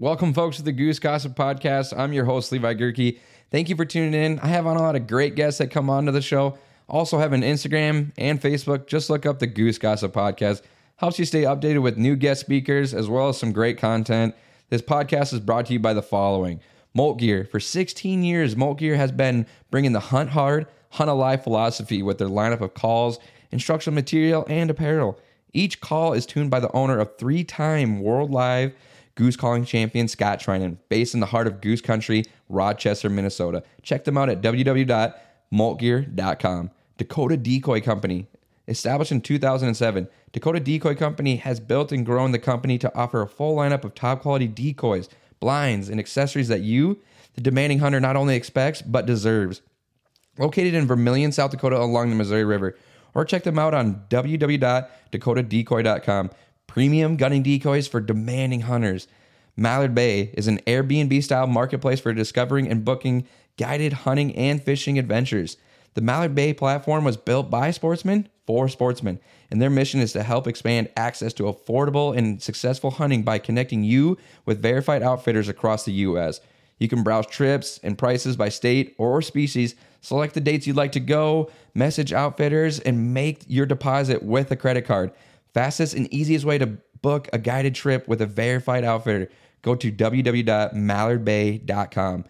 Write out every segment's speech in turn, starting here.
Welcome, folks, to the Goose Gossip Podcast. I'm your host, Levi Guericke. Thank you for tuning in. I have on a lot of great guests that come on to the show. Also have an Instagram and Facebook. Just look up the Goose Gossip Podcast. Helps you stay updated with new guest speakers as well as some great content. This podcast is brought to you by the following Molt Gear. For 16 years, Molt Gear has been bringing the hunt hard, hunt alive philosophy with their lineup of calls, instructional material, and apparel. Each call is tuned by the owner of three time World Live goose calling champion Scott Trinan, based in the heart of goose country, Rochester, Minnesota. Check them out at www.moltgear.com. Dakota Decoy Company, established in 2007. Dakota Decoy Company has built and grown the company to offer a full lineup of top quality decoys, blinds, and accessories that you, the demanding hunter, not only expects but deserves. Located in Vermillion, South Dakota, along the Missouri River. Or check them out on www.dakotadecoy.com. Premium gunning decoys for demanding hunters. Mallard Bay is an Airbnb style marketplace for discovering and booking guided hunting and fishing adventures. The Mallard Bay platform was built by sportsmen for sportsmen, and their mission is to help expand access to affordable and successful hunting by connecting you with verified outfitters across the U.S. You can browse trips and prices by state or species, select the dates you'd like to go, message outfitters, and make your deposit with a credit card. Fastest and easiest way to book a guided trip with a verified outfitter. Go to www.mallardbay.com.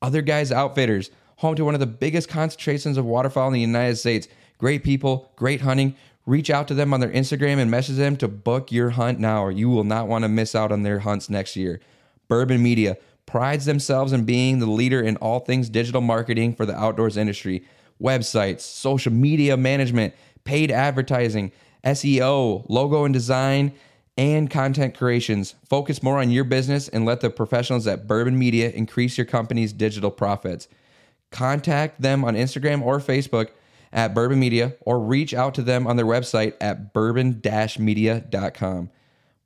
Other Guys Outfitters, home to one of the biggest concentrations of waterfowl in the United States. Great people, great hunting. Reach out to them on their Instagram and message them to book your hunt now, or you will not want to miss out on their hunts next year. Bourbon Media prides themselves in being the leader in all things digital marketing for the outdoors industry websites, social media management, paid advertising SEO, logo and design, and content creations. Focus more on your business and let the professionals at Bourbon Media increase your company's digital profits. Contact them on Instagram or Facebook at Bourbon Media or reach out to them on their website at bourbon-media.com.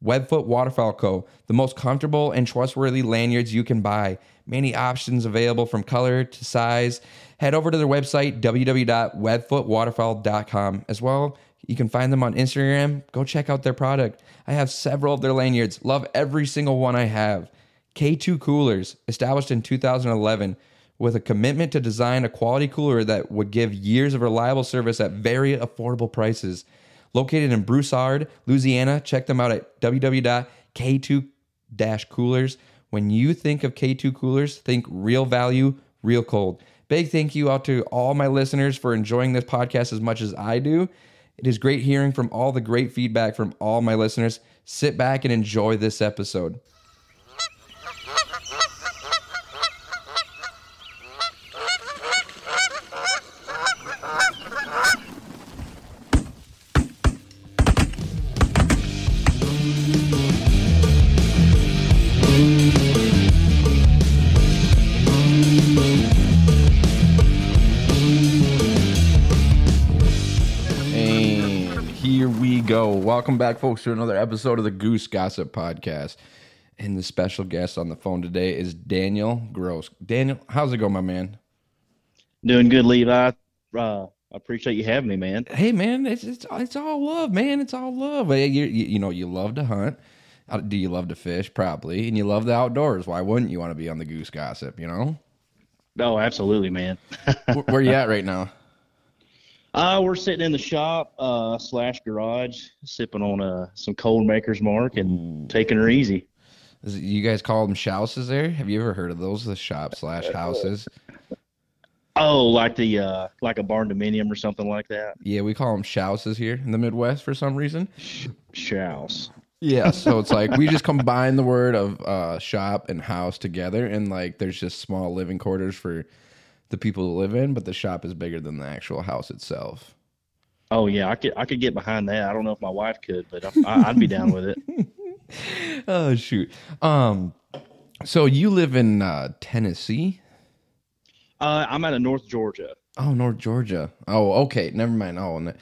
Webfoot Waterfowl Co., the most comfortable and trustworthy lanyards you can buy. Many options available from color to size. Head over to their website, www.webfootwaterfowl.com, as well you can find them on Instagram. Go check out their product. I have several of their lanyards. Love every single one I have. K2 Coolers, established in 2011 with a commitment to design a quality cooler that would give years of reliable service at very affordable prices. Located in Broussard, Louisiana, check them out at www.k2-coolers. When you think of K2 Coolers, think real value, real cold. Big thank you out to all my listeners for enjoying this podcast as much as I do. It is great hearing from all the great feedback from all my listeners. Sit back and enjoy this episode. Go. Welcome back, folks, to another episode of the Goose Gossip Podcast. And the special guest on the phone today is Daniel Groce. Daniel, how's it going, my man? Doing good, Levi. Uh, I appreciate you having me, man. Hey, man, it's it's, it's all love, man. It's all love. You, you, you know, you love to hunt. Uh, Do you love to fish? Probably. And you love the outdoors. Why wouldn't you want to be on the Goose Gossip, you know? Oh, absolutely, man. Where, where you at right now? Uh, we're sitting in the shop uh, slash garage, sipping on uh, some cold maker's mark and taking her easy. Is it, you guys call them shouses there? Have you ever heard of those? The shop slash houses? Oh, like the uh, like a barn dominium or something like that. Yeah, we call them shouses here in the Midwest for some reason. Shouse. Yeah, so it's like we just combine the word of uh, shop and house together, and like there's just small living quarters for the people to live in, but the shop is bigger than the actual house itself. Oh yeah, I could I could get behind that. I don't know if my wife could, but I, I'd be down with it. Oh shoot. Um, so you live in uh, Tennessee? Uh, I'm out of North Georgia. Oh, North Georgia. Oh, okay. Never mind. Oh, and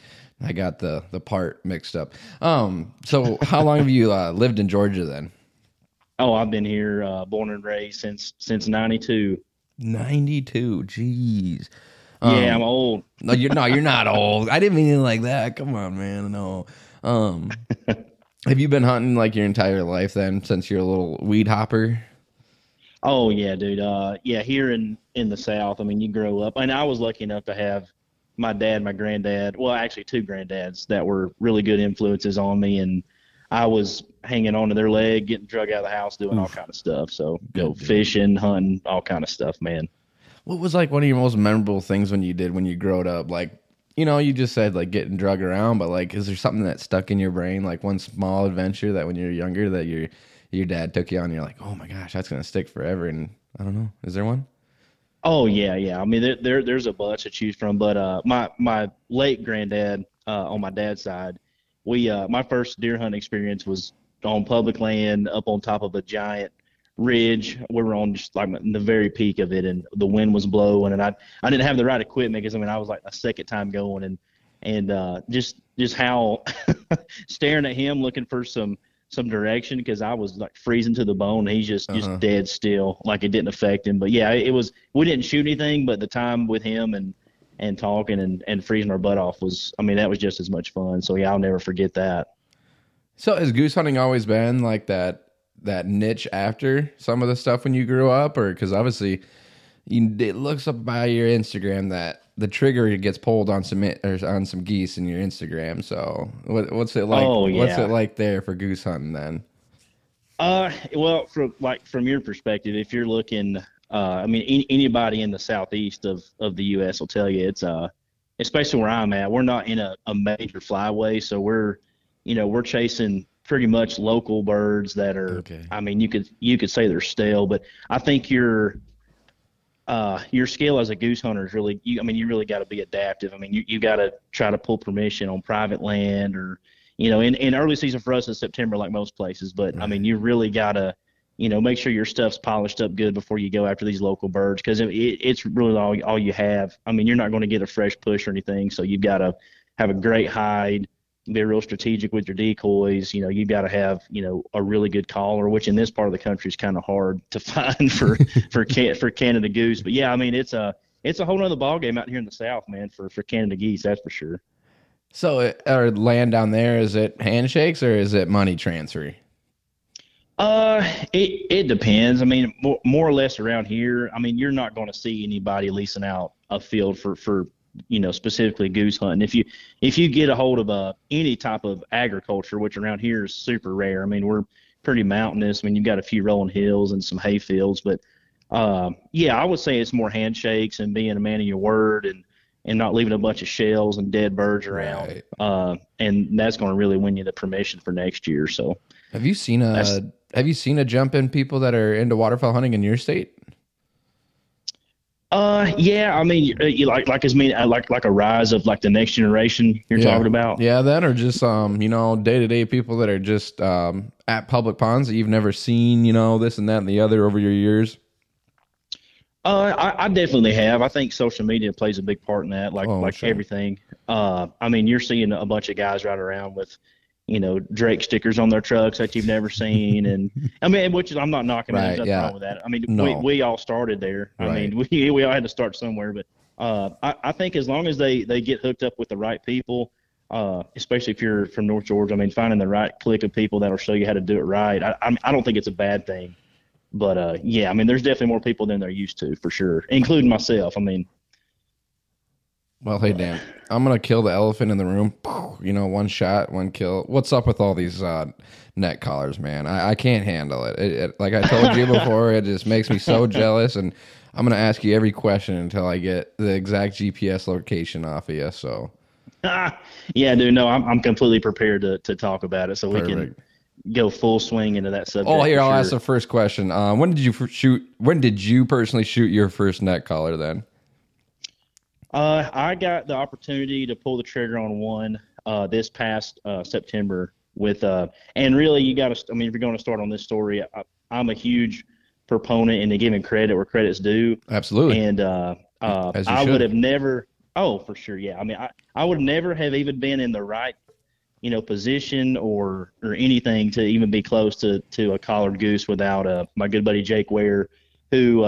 I got the the part mixed up. Um, so how long have you uh, lived in Georgia then? Oh, I've been here, uh, born and raised since since '92. Ninety two. Jeez. yeah, Um, I'm old. No, you're no, you're not old. I didn't mean it like that. Come on, man. No. Um Have you been hunting like your entire life then, since you're a little weed hopper? Oh yeah, dude. Uh, yeah, here in in the South, I mean, you grow up, and I was lucky enough to have my dad, my granddad, well, actually two granddads that were really good influences on me, and I was hanging onto their leg, getting drug out of the house, doing all kind of stuff. So go fishing, hunting, all kind of stuff, man. What was like one of your most memorable things when you did when you growed up? Like, you know, you just said like getting drug around, but like, is there something that stuck in your brain, like one small adventure that when you were younger that your your dad took you on, you're like, oh my gosh, that's gonna stick forever? And I don't know, is there one? Oh yeah, yeah. I mean, there, there there's a bunch to choose from, but uh, my my late granddad uh, on my dad's side, we uh, my first deer hunting experience was on public land up on top of a giant ridge. We were on just like the very peak of it, and the wind was blowing, and I I didn't have the right equipment because I mean I was like a second time going, and and uh, just just how staring at him looking for some some direction because I was like freezing to the bone. He's just Uh-huh. just dead still, like it didn't affect him. But yeah, it was. We didn't shoot anything, but the time with him and and talking and and freezing our butt off was. I mean, that was just as much fun. So yeah, I'll never forget that. So has goose hunting always been like that that niche after some of the stuff when you grew up, or because obviously you, it looks up by your Instagram that the trigger gets pulled on some or on some geese in your Instagram. So what, what's it like? Oh, What's it like there for goose hunting then? Uh, well, from like from your perspective, if you're looking, uh, I mean, any, anybody in the southeast of of the U.S. will tell you it's uh, especially where I'm at, we're not in a, a major flyway, so we're, you know, we're chasing pretty much local birds that are. Okay. I mean, you could you could say they're stale, but I think your uh, your skill as a goose hunter is really. You, I mean, you really got to be adaptive. I mean, you you got to try to pull permission on private land or you know, in, in early season for us is September, like most places. But I mean, you really gotta, you know, make sure your stuff's polished up good before you go after these local birds because it, it, it's really all all you have. I mean, you're not going to get a fresh push or anything, so you've got to have a great hide, be real strategic with your decoys. You know, you've got to have, you know, a really good caller, which in this part of the country is kind of hard to find for for can, for Canada goose. But yeah, I mean, it's a it's a whole nother ballgame out here in the South, man, for for Canada geese, that's for sure. So our land down there is it handshakes or is it money transfer? Uh, it it depends. I mean, more, more or less around here. I mean, you're not going to see anybody leasing out a field for for you know specifically goose hunting. If you if you get a hold of a any type of agriculture, which around here is super rare. I mean, we're pretty mountainous. I mean, you've got a few rolling hills and some hay fields, but uh, yeah, I would say it's more handshakes and being a man of your word and and not leaving a bunch of shells and dead birds around. Right. Uh, and that's going to really win you the permission for next year. So. Have you seen a Have you seen a jump in people that are into waterfowl hunting in your state? Uh, yeah. I mean, you, you like like as mean uh, like like a rise of like the next generation you're Yeah. talking about. Yeah, that or just um, you know, day to day people that are just um at public ponds that you've never seen, you know, this and that and the other over your years. Uh, I, I definitely have. I think social media plays a big part in that, like Oh, like sure. everything. Uh, I mean, you're seeing a bunch of guys ride around with, you know, Drake stickers on their trucks that you've never seen, and I mean, which is- I'm not knocking. Right, nothing yeah. wrong with that. I mean, No. we we all started there. I mean, we we all had to start somewhere, but uh, I I think as long as they they get hooked up with the right people. Uh, especially if you're from North Georgia, I mean, finding the right clique of people that'll show you how to do it right. I, I, I don't think it's a bad thing. But uh, yeah, I mean, there's definitely more people than they're used to, for sure, including myself. I mean, Well, hey Dan, I'm gonna kill the elephant in the room. You know, one shot, one kill. What's up with all these uh, neck collars, man? I, I can't handle it. It, it. Like I told you before, it just makes me so jealous, and I'm gonna ask you every question until I get the exact GPS location off of you. So yeah, dude, no, I'm I'm completely prepared to, to talk about it, so we can go full swing into that subject. Oh, here I'll ask the first question. Um, when did you shoot? When did you personally shoot your first neck collar? Then Uh, I got the opportunity to pull the trigger on one uh, this past uh, September with, uh, and really, you got to. I mean, if you're going to start on this story, I, I'm a huge proponent into giving credit where credit's due. absolutely. and uh, uh, I would have never. Oh, for sure, yeah. I mean, I, I would never have even been in the right, you know, position or or anything to even be close to to a collared goose without uh, my good buddy Jake Ware, who.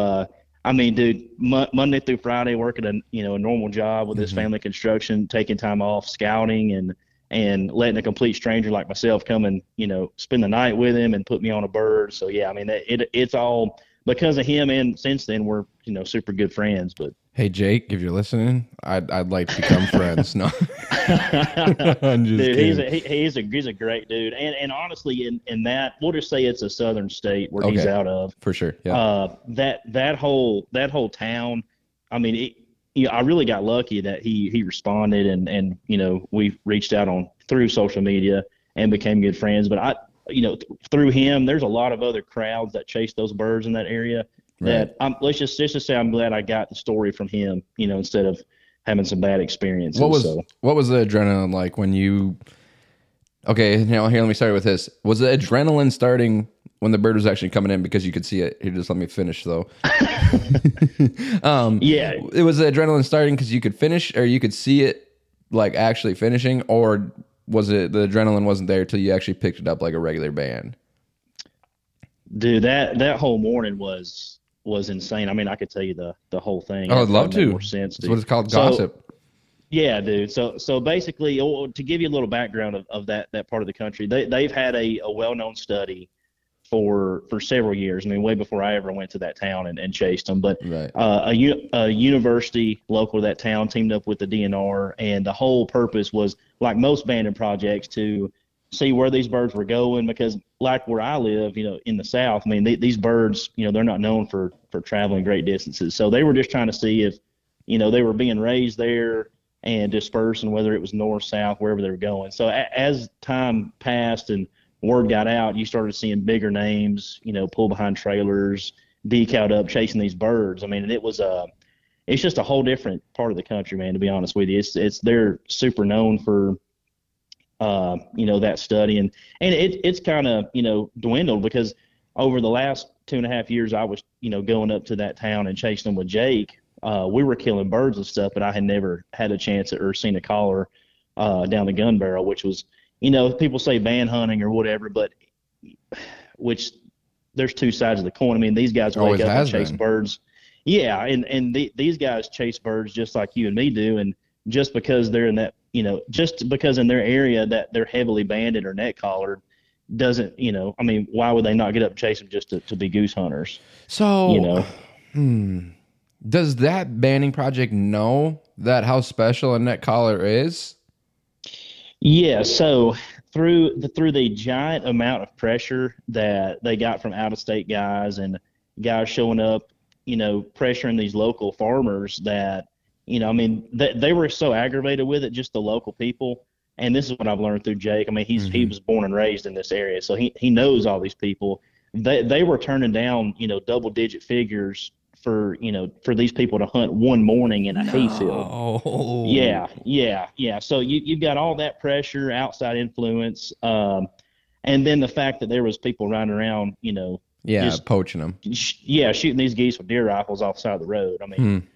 I mean, dude, Mo- Monday through Friday, working a you know a normal job with his Mhm. family construction, taking time off, scouting, and and letting a complete stranger like myself come and you know spend the night with him and put me on a bird. So yeah, I mean it, it it's all because of him, and since then we're you know super good friends. But Hey Jake, if you're listening, I'd I'd like to become friends. No, dude, he's a he, he's a he's a great dude, and and honestly, in in that we'll just say it's a southern state where he's out of. for sure. Yeah. Uh, that that whole that whole town. I mean, it, you know, I really got lucky that he he responded, and and you know we reached out on through social media and became good friends. But I, you know, th- through him, there's a lot of other crowds that chase those birds in that area. That I'm, let's just let's just say I'm glad I got the story from him. You know, instead of having some bad experiences. what was so. what was the adrenaline like when you? Okay, now here let me start with this. Was the adrenaline starting when the bird was actually coming in because you could see it? Here, just let me finish though. um, Yeah, it was the adrenaline starting because you could finish or you could see it like actually finishing, or was it the adrenaline wasn't there till you actually picked it up like a regular band? dude, that that whole morning was was insane. I mean, I could tell you the the whole thing. I would love to. More sense, That's what it's called, So- gossip. Yeah, dude. So so basically, oh, to give you a little background of, of that that part of the country, they they've had a, a well known study for for several years. I mean, way before I ever went to that town and, and chased them. But Right. uh, a, a university local to that town teamed up with the DNR, and the whole purpose was, like most banding projects, to see where these birds were going. Because, like where I live, you know, in the South, I mean, they, these birds, you know, they're not known for for traveling great distances. So they were just trying to see if, you know, they were being raised there and dispersed, and whether it was north, south, wherever they were going. So a, as time passed and word got out, you started seeing bigger names, you know, pull behind trailers, decaled up, chasing these birds. I mean, it was a, it's just a whole different part of the country, man. To be honest with you, it's it's they're super known for, uh, you know, that study, and and it it's kind of you know dwindled because over the last two and a half years, I was you know going up to that town and chasing them with Jake. Uh, we were killing birds and stuff, but I had never had a chance or seen a collar uh, down the gun barrel, which was you know people say ban hunting or whatever, but which there's two sides of the coin. I mean, these guys wake up and chase been. birds. Yeah, and and the, these guys chase birds just like you and me do, and just because they're in that, you know, just because in their area that they're heavily banded or neck collared, doesn't, you know, I mean, why would they not get up and chase them just to, to be goose hunters? So You know, Hmm. Does that banding project know that how special a neck collar is? Yeah, so through the through the giant amount of pressure that they got from out of state guys and guys showing up, you know, pressuring these local farmers that, you know, I mean, they, they were so aggravated with it, just the local people. And this is what I've learned through Jake. I mean, he's he was born and raised in this area, so he he knows all these people. They they were turning down, you know, double digit figures for you know for these people to hunt one morning in a hayfield. Oh, Yeah, yeah, yeah. So you you've got all that pressure, outside influence, um, and then the fact that there was people running around, you know, yeah, Just- poaching them. sh- yeah, shooting these geese with deer rifles off the side of the road. I mean, Hmm.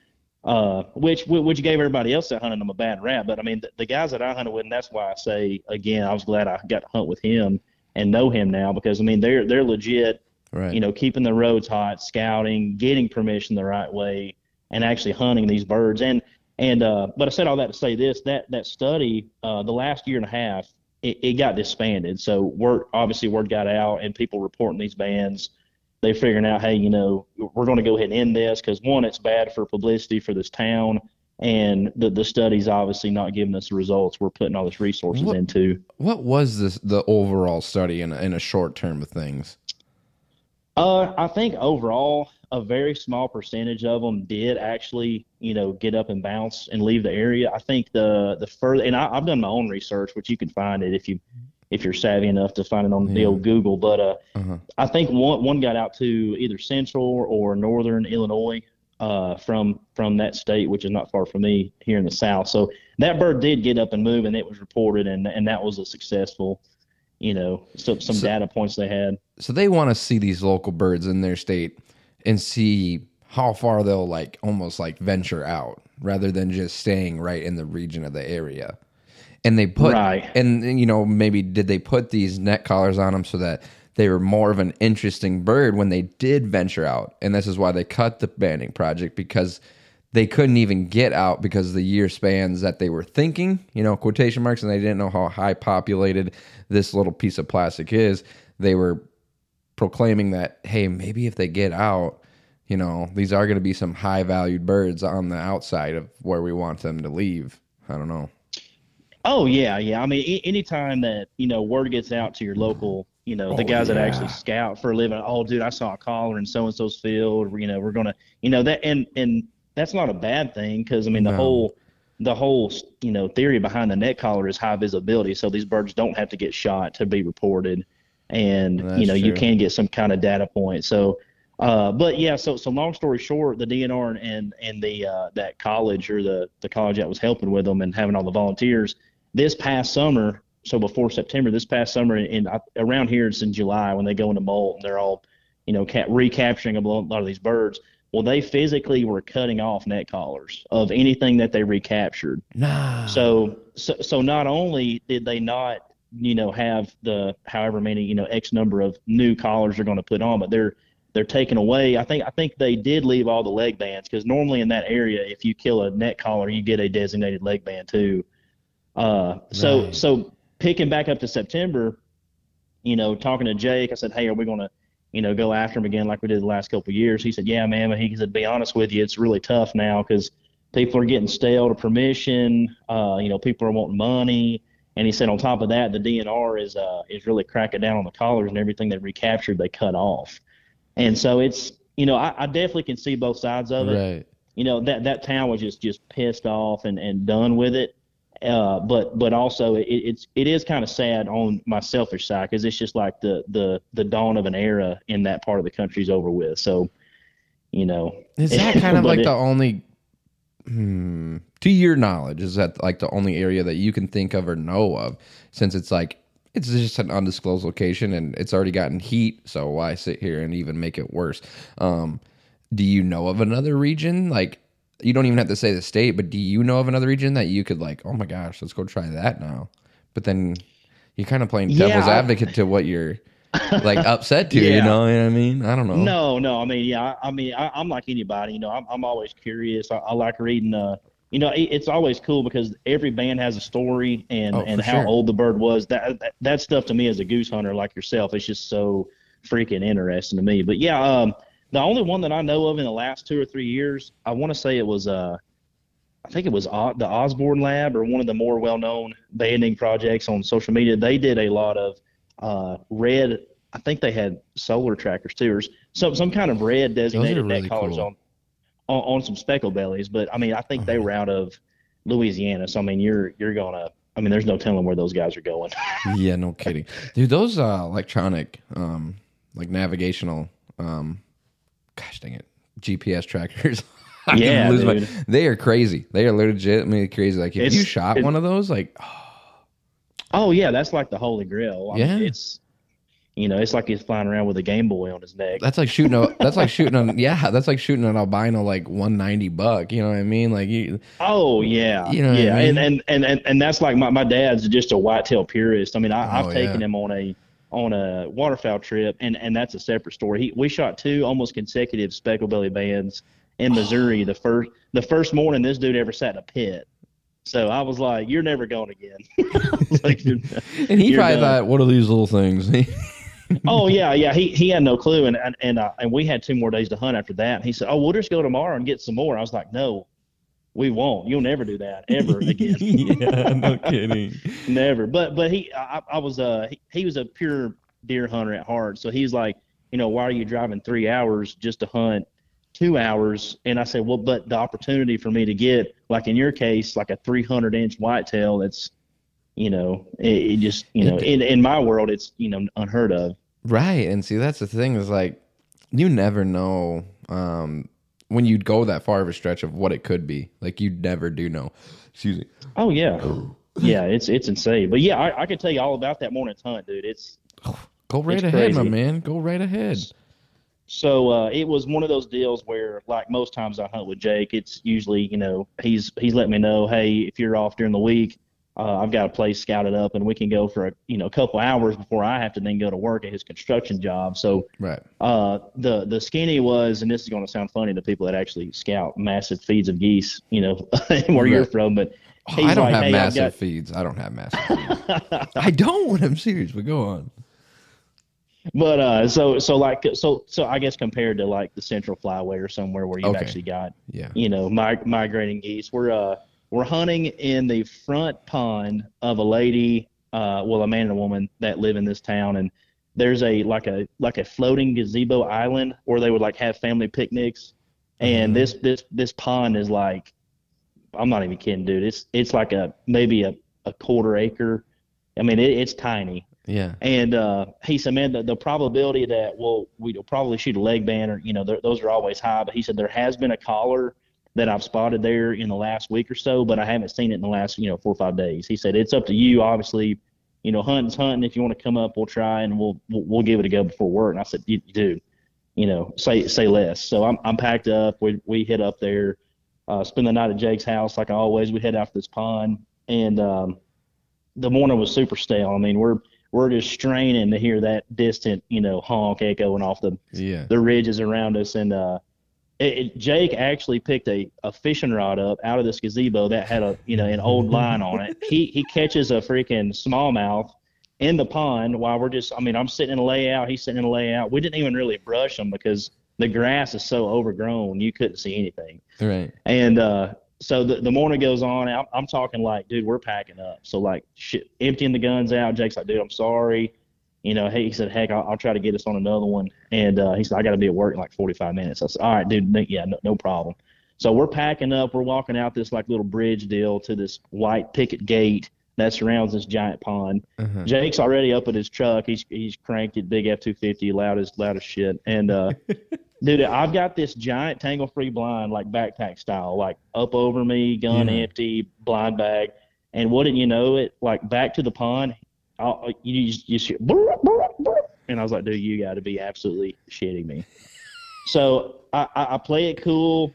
Uh, which which gave everybody else that hunted them a bad rap. But I mean, the, the guys that I hunted with, and that's why I say again, I was glad I got to hunt with him and know him now because I mean they're they're legit Right. you know, keeping the roads hot, scouting, getting permission the right way, and actually hunting these birds. And and uh, but I said all that to say this: that that study, uh, the last year and a half, it, it got disbanded. So word obviously word got out, and people reporting these bands. They figuring out, hey, you know, we're going to go ahead and end this because one, it's bad for publicity for this town, and the the study's obviously not giving us the results we're putting all this resources What- into. what was this the overall study in a, in a short term of things? Uh, I think overall, a very small percentage of them did actually, you know, get up and bounce and leave the area. I think the the further, and I, I've done my own research, which you can find it if you if you're savvy enough to find it on the old Google. But uh, Uh-huh. I think one one got out to either central or northern Illinois uh, from from that state, which is not far from me here in the south. So that bird did get up and move, and it was reported, and and that was a successful, you know, some some So- data points they had. So they want to see these local birds in their state and see how far they'll like almost like venture out rather than just staying right in the region of the area. And they put Right. and you know maybe did they put these neck collars on them so that they were more of an interesting bird when they did venture out. And this is why they cut the banding project because they couldn't even get out because of the year spans that they were thinking, you know, quotation marks, and they didn't know how high populated this little piece of plastic is. They were proclaiming that, hey, maybe if they get out, you know, these are going to be some high valued birds on the outside of where we want them to leave. I don't know. Oh yeah, yeah. I mean, anytime that you know word gets out to your local, you know, the Oh, guys that actually scout for a living. Oh, dude, I saw a caller in so and so's field. You know, we're gonna, you know, that and and that's not a bad thing because I mean the No. whole the whole you know theory behind the neck collar is high visibility, so these birds don't have to get shot to be reported, and you know you can get some kind of data point. So. Uh, but yeah, so so long story short, the DNR and and, and the uh, that college or the the college that was helping with them and having all the volunteers, this past summer, so before September, this past summer, and I- uh, around here it's in July when they go into molt and they're all, you know, ca- recapturing a lot of these birds. Well, they physically were cutting off neck collars of anything that they recaptured. Nah. So, so, so not only did they not, you know, have the however many, you know, X number of new collars they're going to put on, but they're they're taking away. I think I think they did leave all the leg bands because normally in that area, if you kill a neck collar, you get a designated leg band too. Uh, so Right. so picking back up to September, you know, talking to Jake, I said, hey, are we going to, you know, go after him again like we did the last couple of years? He said, yeah, man. But he said, be honest with you, it's really tough now because people are getting stale to permission. Uh, you know, people are wanting money. And he said, on top of that, the DNR is uh, is really cracking down on the collars and everything they recaptured, they cut off. And so it's, you know, I, I definitely can see both sides of it right. you know that that town was just just pissed off and and done with it uh but but also it, it's it is kind of sad on my selfish side because it's just like the the the dawn of an era in that part of the country's over with so you know Is that kind of like it- the only, hmm, to your knowledge, is that like the only area that you can think of or know of? Since it's like, it's just an undisclosed location and it's already gotten heat. So why sit here and even make it worse? Um, do you know of another region? Like, you don't even have to say the state, but do you know of another region that you could like, oh my gosh, let's go try that now? But then you're kind of playing Yeah, devil's I- advocate to what you're like upset to, you Yeah. know what I mean? I don't know. no no i mean yeah i, I mean I, i'm like anybody you know i'm, I'm always curious I, I like reading uh you know it, it's always cool because every band has a story and Oh, and how sure. old the bird was that, that that stuff to me as a goose hunter like yourself it's just so freaking interesting to me but yeah um the only one that i know of in the last two or three years i want to say it was uh I think it was O- the Osborne Lab or one of the more well-known banding projects on social media. They did a lot of uh, red. I think they had solar trackers too, or some some kind of red designated really collars cool. on, on on some speckle bellies. But I mean, I think they Uh-huh. were out of Louisiana. So I mean, you're you're gonna. I mean, there's no telling where those guys are going. yeah, no kidding, dude. Those uh, electronic, um, like navigational, um, gosh dang it, GPS trackers. I Yeah, lose my- they are crazy. They are legitimately crazy. Like if It's- you shot it- one of those, like oh. oh yeah, that's like the holy grail. I Yeah. mean, it's you know, it's like he's flying around with a Game Boy on his neck. that's like shooting. A, that's like shooting. A, yeah, that's like shooting an albino like one ninety buck. You know what I mean? Like you. Oh yeah, You know what I yeah, mean? and, and and and and that's like my, my dad's just a whitetail purist. I mean, I, Oh, I've taken yeah. him on a on a waterfowl trip, and and that's a separate story. He, we shot two almost consecutive speckle belly bands in Missouri. The first the first morning this dude ever sat in a pit. So I was like, "You're never going again." Like, "You're- And he probably done. thought, "What are these little things?" oh yeah, yeah. He he had no clue, and and and, uh, and we had two more days to hunt after that. And he said, "Oh, we'll just go tomorrow and get some more." I was like, "No, we won't. You'll never do that ever again." yeah, no kidding. Never. But but he I, I was uh he, he was a pure deer hunter at heart. So he's like, you know, why are you driving three hours just to hunt two hours? And I said, well, but the opportunity for me to get like in your case, like a 300 inch whitetail, that's you know, it, it just you know, in in my world, it's you know unheard of. Right. And see, that's the thing is like, you never know um, when you'd go that far of a stretch of what it could be. Like, you never do know. Excuse me. Oh yeah. Yeah, it's it's insane, but yeah, I, I could tell you all about that morning's hunt, dude. It's Go right It's ahead, my man. Go right ahead. So uh, it was one of those deals where, like most times I hunt with Jake, it's usually you know he's he's letting me know, hey, if you're off during the week, uh, I've got a place scouted up, and we can go for a you know a couple hours before I have to then go to work at his construction job. So Right. uh, the the skinny was, and this is going to sound funny to people that actually scout massive feeds of geese, you know, where you're from, but Oh, I don't like, have hey, massive got- feeds. I don't have massive feeds. I don't. I'm serious. But go on. But uh, so so like so so I guess compared to like the Central Flyway or somewhere where you've Okay. actually got Yeah. you know mig- migrating geese, we're uh we're hunting in the front pond of a lady, uh, well a man and a woman that live in this town, and there's a like a like a floating gazebo island where they would like have family picnics, and Mhm. this this this pond is like, I'm not even kidding, dude. It's it's like a maybe a a quarter acre. I mean, it, it's tiny. Yeah. And uh, he said, man, the, the probability that well, we'll probably shoot a leg band, or you know, those are always high. But he said there has been a collar that I've spotted there in the last week or so, but I haven't seen it in the last you know four or five days. He said it's up to you, obviously. You know, hunting's hunting. If you want to come up, we'll try and we'll we'll, we'll give it a go before work. And I said, "You- dude, you know, say say less. So I'm I'm packed up. We we hit up there, uh, spend the night at Jake's house like always. We head out to this pond, and um, the morning was super stale. I mean, we're we're just straining to hear that distant, you know, honk echoing off the Yeah. the ridges around us. And uh, it, it, Jake actually picked a, a fishing rod up out of this gazebo that had a you know an old line on it. He he catches a freaking smallmouth in the pond while we're just. I mean, I'm sitting in a layout. He's sitting in a layout. We didn't even really brush him because the grass is so overgrown you couldn't see anything. Right. And uh, so the, the morning goes on. I'm, I'm talking like, dude, we're packing up. So like, shit, emptying the guns out. Jake's like, dude, I'm sorry. You know, hey, he said, heck, I'll, I'll try to get us on another one. And uh, he said, I got to be at work in like 45 minutes. I said, all right, dude, no- yeah, no, no problem. So we're packing up. We're walking out this like little bridge deal to this white picket gate that surrounds this giant pond. Uh-huh. Jake's already up at his truck. He's he's cranked it, big F two fifty, loud as loud as shit. And uh, dude, I've got this giant tangle free blind, like backpack style, like up over me, gun Yeah. empty, blind bag. And wouldn't you know it, like back to the pond, I'll, you and I was like, dude, you got to be absolutely shitting me. So I, I, I play it cool.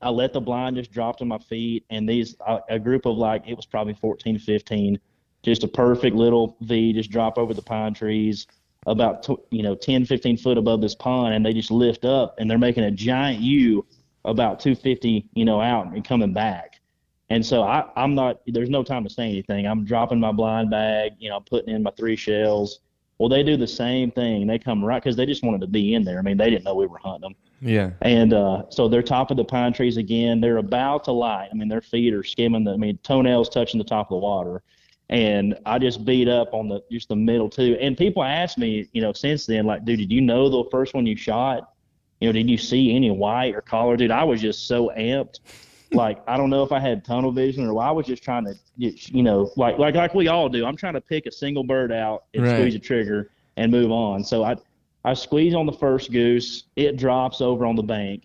I let the blind just drop to my feet, and these a, a group of like it was probably 14, 15, just a perfect little V, just drop over the pine trees about you know 10, 15 foot above this pond, and they just lift up, and they're making a giant U about 250, you know, out and coming back. And so I, I'm not. There's no time to say anything. I'm dropping my blind bag. You know, putting in my three shells. Well, they do the same thing. They come right because they just wanted to be in there. I mean, they didn't know we were hunting them. Yeah. And uh, so they're top of the pine trees again. They're about to light. I mean, their feet are skimming. The, I mean, toenails touching the top of the water. And I just beat up on the just the middle two. And people ask me, you know, since then, like, dude, did you know the first one you shot? You know, did you see any white or collar? Dude, I was just so amped. Like, I don't know if I had tunnel vision or I was just trying to, you know, like like like we all do. I'm trying to pick a single bird out and Right. squeeze a trigger and move on. So I I squeeze on the first goose. It drops over on the bank.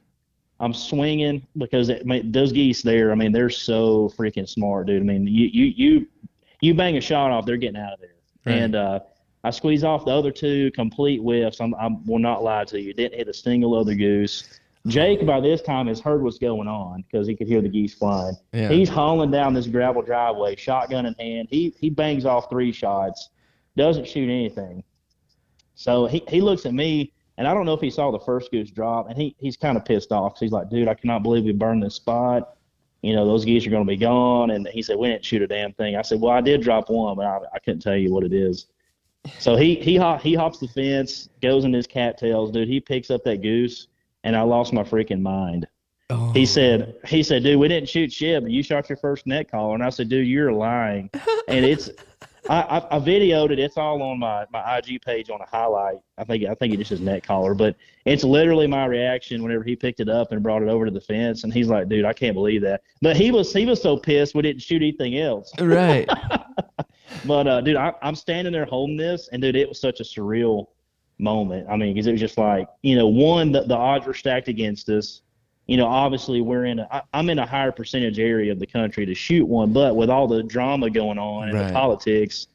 I'm swinging because it, I mean, those geese there. I mean, they're so freaking smart, dude. I mean, you you you you bang a shot off, they're getting out of there. Right. And uh, I squeeze off the other two complete whiffs. I'm, I will not lie to you. Didn't hit a single other goose. Jake by this time has heard what's going on because he could hear the geese flying. Yeah. He's hauling down this gravel driveway, shotgun in hand. He he bangs off three shots, doesn't shoot anything. So he, he looks at me, and I don't know if he saw the first goose drop, and he, he's kind of pissed off. he's like, dude, I cannot believe we burned this spot. You know, those geese are going to be gone. And he said, we didn't shoot a damn thing. I said, well, I did drop one, but I, I couldn't tell you what it is. So he he hop, he hops the fence, goes in his cattails, dude. He picks up that goose, and I lost my freaking mind. Oh. He said, he said, dude, we didn't shoot shit, but you shot your first neck collar. And I said, dude, you're lying. and it's, I, I, I videoed it. It's all on my, my IG page on a highlight. I think, I think it just says neck collar, but it's literally my reaction whenever he picked it up and brought it over to the fence. And he's like, dude, I can't believe that. But he was, he was so pissed we didn't shoot anything else. Right. But uh, dude, I, I'm standing there holding this, and dude, it was such a surreal moment. I mean, because it was just like, you know, one, the, the odds were stacked against us. You know, obviously we're in a, I, I'm in a higher percentage area of the country to shoot one, but with all the drama going on and Right. the politics,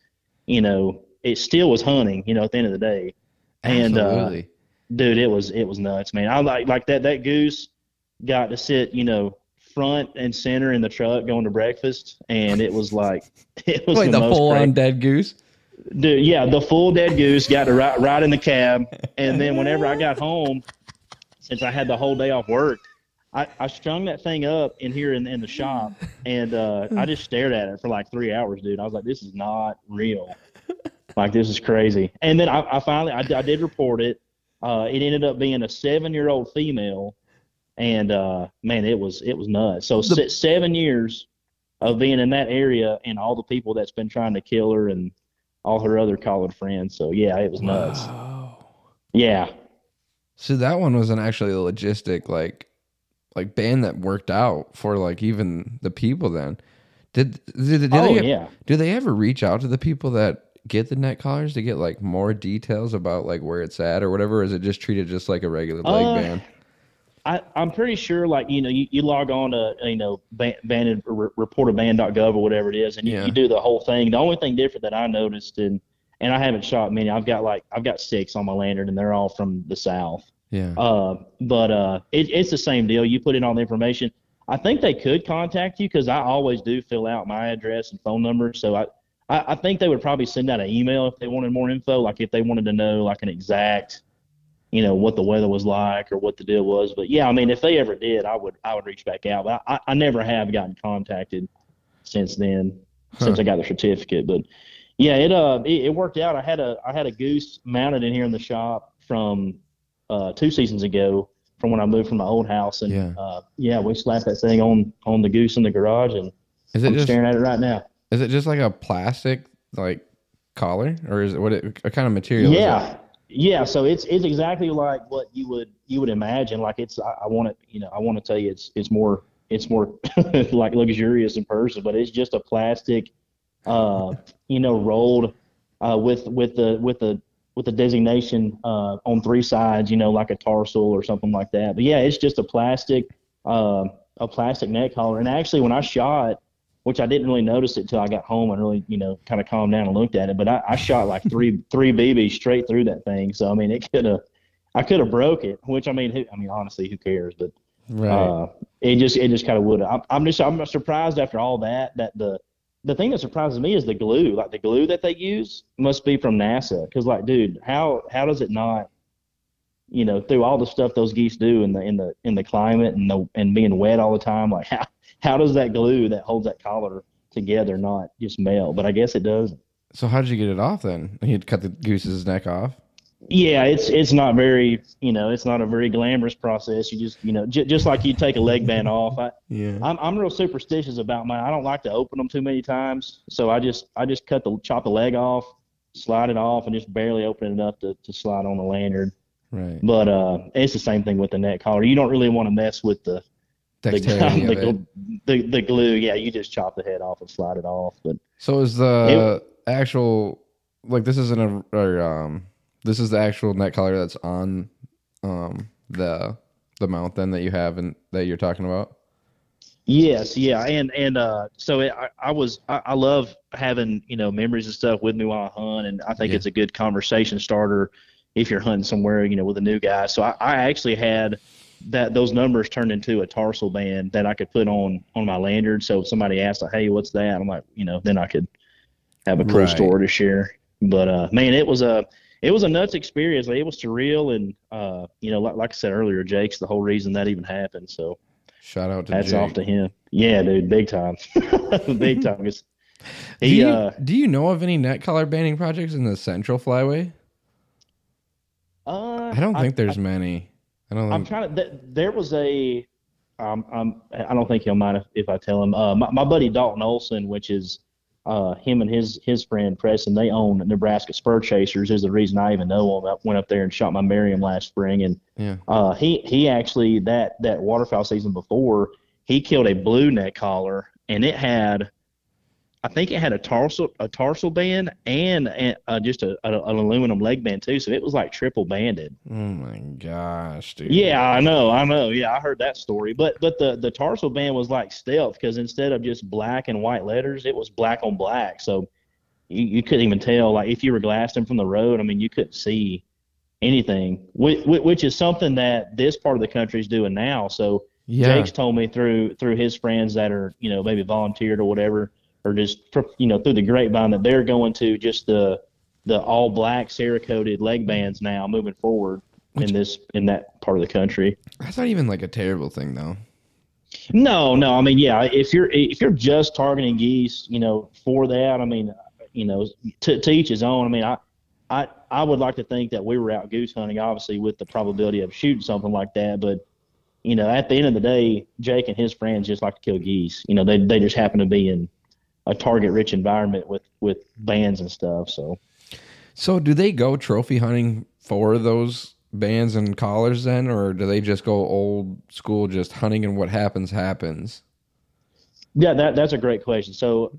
you know, it still was hunting. You know, at the end of the day, And, uh, dude, it was it was nuts, man. I like like that that goose got to sit, you know, front and center in the truck going to breakfast, and it was like it was like the, the full on dead goose. Dude, yeah, the full dead goose got to ride, in the cab, and then whenever I got home, since I had the whole day off work, I, I strung that thing up in here in, in the shop, and uh, I just stared at it for like three hours, dude. I was like, this is not real. Like this is crazy. And then I, I finally I, I did report it. Uh, it ended up being a seven year old female, and uh, man, it was it was nuts. So se- seven years of being in that area, and all the people that's been trying to kill her, and all her other college friends. So yeah, it was nuts. Wow. Yeah. So that one was an actually a logistic like like band that worked out for like even the people then. Did did, did oh they yeah. do they ever reach out to the people that get the neck collars to get like more details about like where it's at or whatever? Or is it just treated just like a regular leg Uh, band? I, I'm pretty sure, like you know, you, you log on to you know ban, banned re, reportofban.gov or whatever it is, and you, Yeah. you do the whole thing. The only thing different that I noticed, and and I haven't shot many. I've got like I've got six on my lantern, and they're all from the south. Yeah. Uh, but uh, it, it's the same deal. You put in all the information. I think they could contact you because I always do fill out my address and phone number. So I, I, I think they would probably send out an email if they wanted more info, like if they wanted to know like an exact, you know, what the weather was like or what the deal was. But yeah, I mean, if they ever did, I would I would reach back out. But I, I never have gotten contacted since then, since I got the certificate. But yeah, it uh it, it worked out. I had a I had a goose mounted in here in the shop from uh, two seasons ago from when I moved from my old house, and Yeah. uh, yeah, we slapped that thing on on the goose in the garage, and Is it I'm just staring at it right now. is it just like a plastic like collar or is it what it what kind of material? is it? Yeah, yeah. So it's it's exactly like what you would you would imagine. Like it's I, I want to you know I want to tell you it's it's more it's more like luxurious in person, but it's just a plastic, uh, you know, rolled uh, with with the with the with the designation uh, on three sides, you know, like a tarsal or something like that. But yeah, it's just a plastic uh, a plastic neck collar. And actually, when I shot, which I didn't really notice it till I got home and really, you know, kind of calmed down and looked at it. But I, I shot like three three BBs straight through that thing. So I mean, it could have, I could have broke it. Which I mean, who, I mean, honestly, who cares? But Right. uh, it just it just kind of would. I'm, I'm just I'm surprised after all that that the the thing that surprises me is the glue. Like the glue that they use must be from NASA. Because like, dude, how how does it not? You know, through all the stuff those geese do in the in the in the climate and the and being wet all the time, like how how does that glue that holds that collar together not just melt? But I guess it does. so how did you get it off then? You'd cut the goose's neck off. Yeah, it's it's not very you know it's not a very glamorous process. You just you know j- just like you take a leg band off. I, Yeah. I'm I'm real superstitious about mine. I don't like to open them too many times, so I just I just cut the chop the leg off, slide it off, and just barely open it enough to, to slide on the lanyard. Right. But uh, it's the same thing with the neck collar. You don't really want to mess with the the, Dexterity the, of it. gl- the the glue. Yeah, you just chop the head off and slide it off. But So is the actual like this isn't a or um this is the actual neck collar that's on um the the mount then that you have and that you're talking about? Yes, yeah, and and uh, so it, I, I was I, I love having you know memories and stuff with me while I hunt, and I think Yeah. it's a good conversation starter if you're hunting somewhere you know with a new guy. So I, I actually had that those numbers turned into a tarsal band that I could put on on my lanyard. So if somebody asked like, hey, what's that? I'm like, you know, then I could have a cool Right. story to share. But uh, man, it was a it was a nuts experience. Like, it was surreal, and uh, you know, like, like I said earlier, Jake's the whole reason that even happened. So. Shout out to Hats Jake. off to him. Yeah, dude, big time, big time. do He, you, uh, do you know of any neck collar banding projects in the Central Flyway? uh, I don't think there's many. I don't I, am think trying to. Th- there was a. Um, I'm. I don't think he'll mind if, if I tell him. Uh, my, my buddy Dalton Olson, which is, uh, him and his his friend Preston, they own Nebraska Spur Chasers. Is the reason I even know them. I went up there and shot my Merriam last spring, and yeah. Uh, he he actually that that waterfowl season before he killed a blue neck collar and it had, I think it had a tarsal a tarsal band and a, uh, just a, a an aluminum leg band too. So it was like triple banded. Oh my gosh, dude. Yeah, I know, I know. Yeah, I heard that story. But but the the tarsal band was like stealth because instead of just black and white letters, it was black on black. So you, you couldn't even tell like if you were glassing from the road. I mean, you couldn't see anything, which, which is something that this part of the country is doing now. So Yeah. Jake's told me through through his friends that are you know maybe volunteered or whatever, or just you know through the grapevine that they're going to just the the all black Cerakoted leg bands now moving forward Which- in this in that part of the country. That's not even like a terrible thing though. No, no. I mean, yeah. If you're if you're just targeting geese, you know, for that, I mean, you know, to, to each his own. I mean, I, I I would like to think that we were out goose hunting, obviously, with the probability of shooting something like that. But you know, at the end of the day, Jake and his friends just like to kill geese. You know, they they just happen to be in a target rich environment with with bands and stuff. So So do they go trophy hunting for those bands and collars then, or do they just go old school, just hunting and what happens happens? Yeah, that that's a great question. So,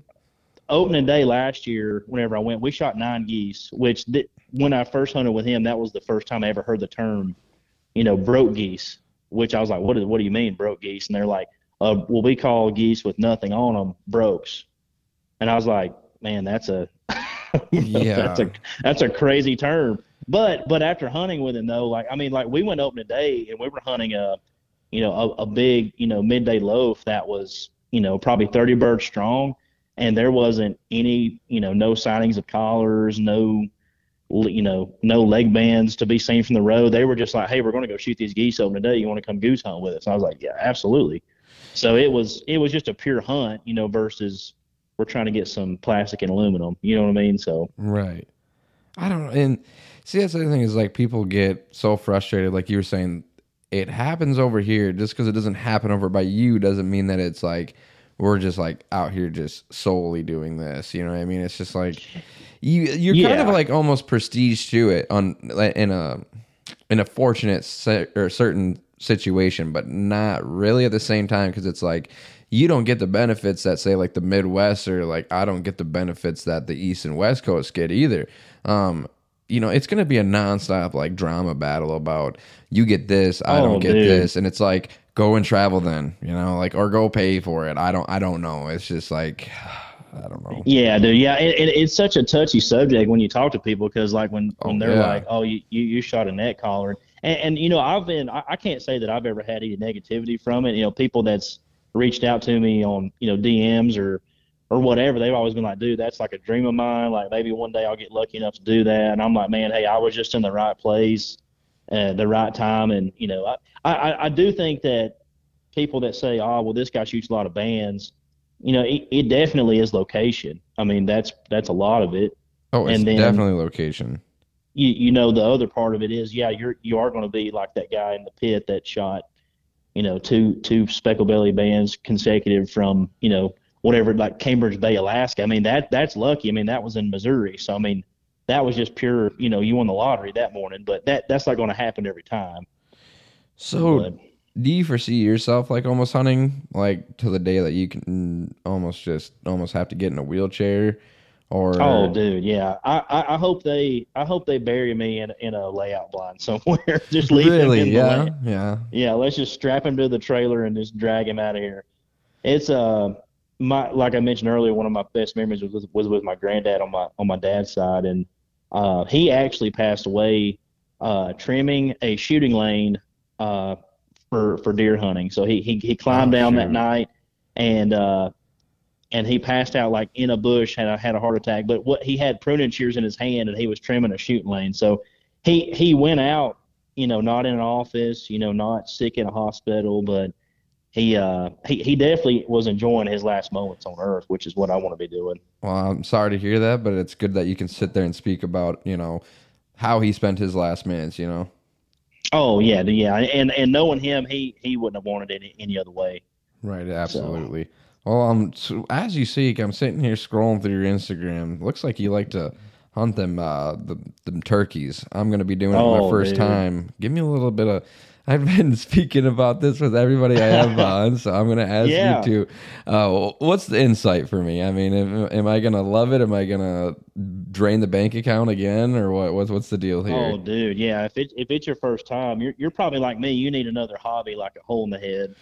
opening day last year, whenever I went, we shot nine geese. Which th- when I first hunted with him, that was the first time I ever heard the term, you know, broke geese. Which I was like, what is what do you mean broke geese? And they're like, uh, well, we call geese with nothing on them brokes. And I was like, man, that's a Yeah. that's a that's a crazy term. But but after hunting with him though, like I mean, like we went opening day and we were hunting a, you know, a, a big you know midday loaf that was you know probably 30 birds strong, and there wasn't any you know no sightings of collars, no you know no leg bands to be seen from the road. They were just like, hey, we're going to go shoot these geese opening day. You want to come goose hunt with us? And I was like, yeah, absolutely. So it was it was just a pure hunt, you know, versus we're trying to get some plastic and aluminum. You know what I mean? So Right. I don't know. And see, that's the other thing is like people get so frustrated. Like you were saying, it happens over here. Just because it doesn't happen over by you doesn't mean that it's like we're just like out here just solely doing this. You know what I mean? It's just like you you're kind of like almost prestige to it on in a in a fortunate se- or certain situation, but not really at the same time because it's like you don't get the benefits that say like the Midwest or like I don't get the benefits that the East and West Coast get either. Um, you know, it's gonna be a nonstop like drama battle about you get this, I Oh, don't get dude. this, and it's like go and travel then, you know, like or go pay for it. I don't, I don't know. It's just like I don't know. Yeah, dude. Yeah, it, it, it's such a touchy subject when you talk to people because, like, when, when Oh, they're yeah. like, "Oh, you, you you shot a neck collar," and, and you know, I've been, I, I can't say that I've ever had any negativity from it. You know, people that's reached out to me on, you know, DMs or or whatever, they've always been like, "Dude, that's like a dream of mine. Like, maybe one day I'll get lucky enough to do that." And I'm like, "Man, hey, I was just in the right place, at the right time." And you know, I I, I do think that people that say, "Oh, well, this guy shoots a lot of bands," you know, it, it definitely is location. I mean, that's that's a lot of it. Oh, it's And then- definitely location. You you know, the other part of it is, yeah, you're you are going to be like that guy in the pit that shot, you know, two two speckle belly bands consecutive from you know whatever like Cambridge Bay, Alaska. I mean, that that's lucky. I mean, that was in Missouri, so I mean, that was just pure. You know, you won the lottery that morning, but that that's not going to happen every time. So But- do you foresee yourself like almost hunting like to the day that you can mm, almost just almost have to get in a wheelchair or Oh, dude, yeah. I, I, I hope they I hope they bury me in in a layout blind somewhere. just leave him in yeah lay- yeah Yeah, let's just strap him to the trailer and just drag him out of here. It's uh my like I mentioned earlier, one of my best memories was with, was with my granddad on my on my dad's side, and uh, he actually passed away uh, trimming a shooting lane uh, for for deer hunting. So he he, he climbed Oh, down that night and uh, and he passed out like in a bush had a, had a heart attack. But what he had pruning shears in his hand and he was trimming a shooting lane. So he he went out you know, not in an office, you know, not sick in a hospital, but he uh he, he definitely was enjoying his last moments on earth, which is what I want to be doing. well i'm sorry to hear that but it's good that you can sit there and speak about you know how he spent his last minutes you know Oh yeah, yeah, and and knowing him, he he wouldn't have wanted it any, any other way. right absolutely well um so as you speak i'm sitting here scrolling through your instagram. Looks like you like to hunt them uh the them turkeys. I'm gonna be doing it my Oh, first dude. time. Give me a little bit of I've been speaking about this with everybody I have on, so I'm going to ask Yeah. you to. Uh, what's the insight for me? I mean, am, am I going to love it? Am I going to drain the bank account again, or what? What's what's the deal here? Oh, dude, yeah. If it if it's your first time, you're you're probably like me. You need another hobby, like a hole in the head.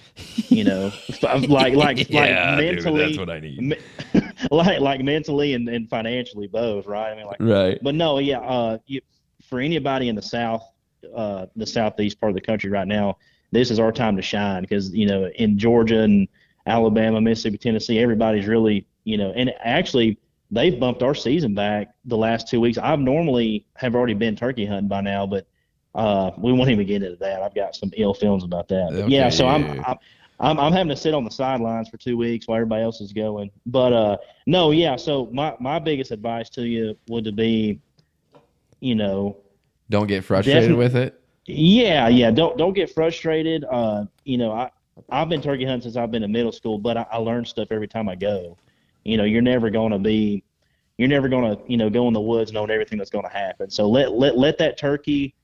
You know, like like like mentally, That's what I need. me- like like mentally and, and financially both, right? I mean, like Right. But no, yeah, uh, you, for anybody in the south, uh, the southeast part of the country right now, this is our time to shine because you know in Georgia and Alabama, Mississippi, Tennessee, everybody's really you know, and actually they've bumped our season back the last two weeks. I've normally have already been turkey hunting by now, but uh, we won't even get into that. I've got some ill feelings about that. Okay, yeah, so I'm. I'm I'm I'm having to sit on the sidelines for two weeks while everybody else is going. But uh, no, yeah. So my my biggest advice to you would to be, you know, Don't get frustrated Definitely. with it. yeah, yeah. Don't don't get frustrated. Uh, you know, I I've been turkey hunting since I've been in middle school, but I, I learn stuff every time I go. You know, you're never going to be, you're never going to you know go in the woods knowing everything that's going to happen. So let let let that turkey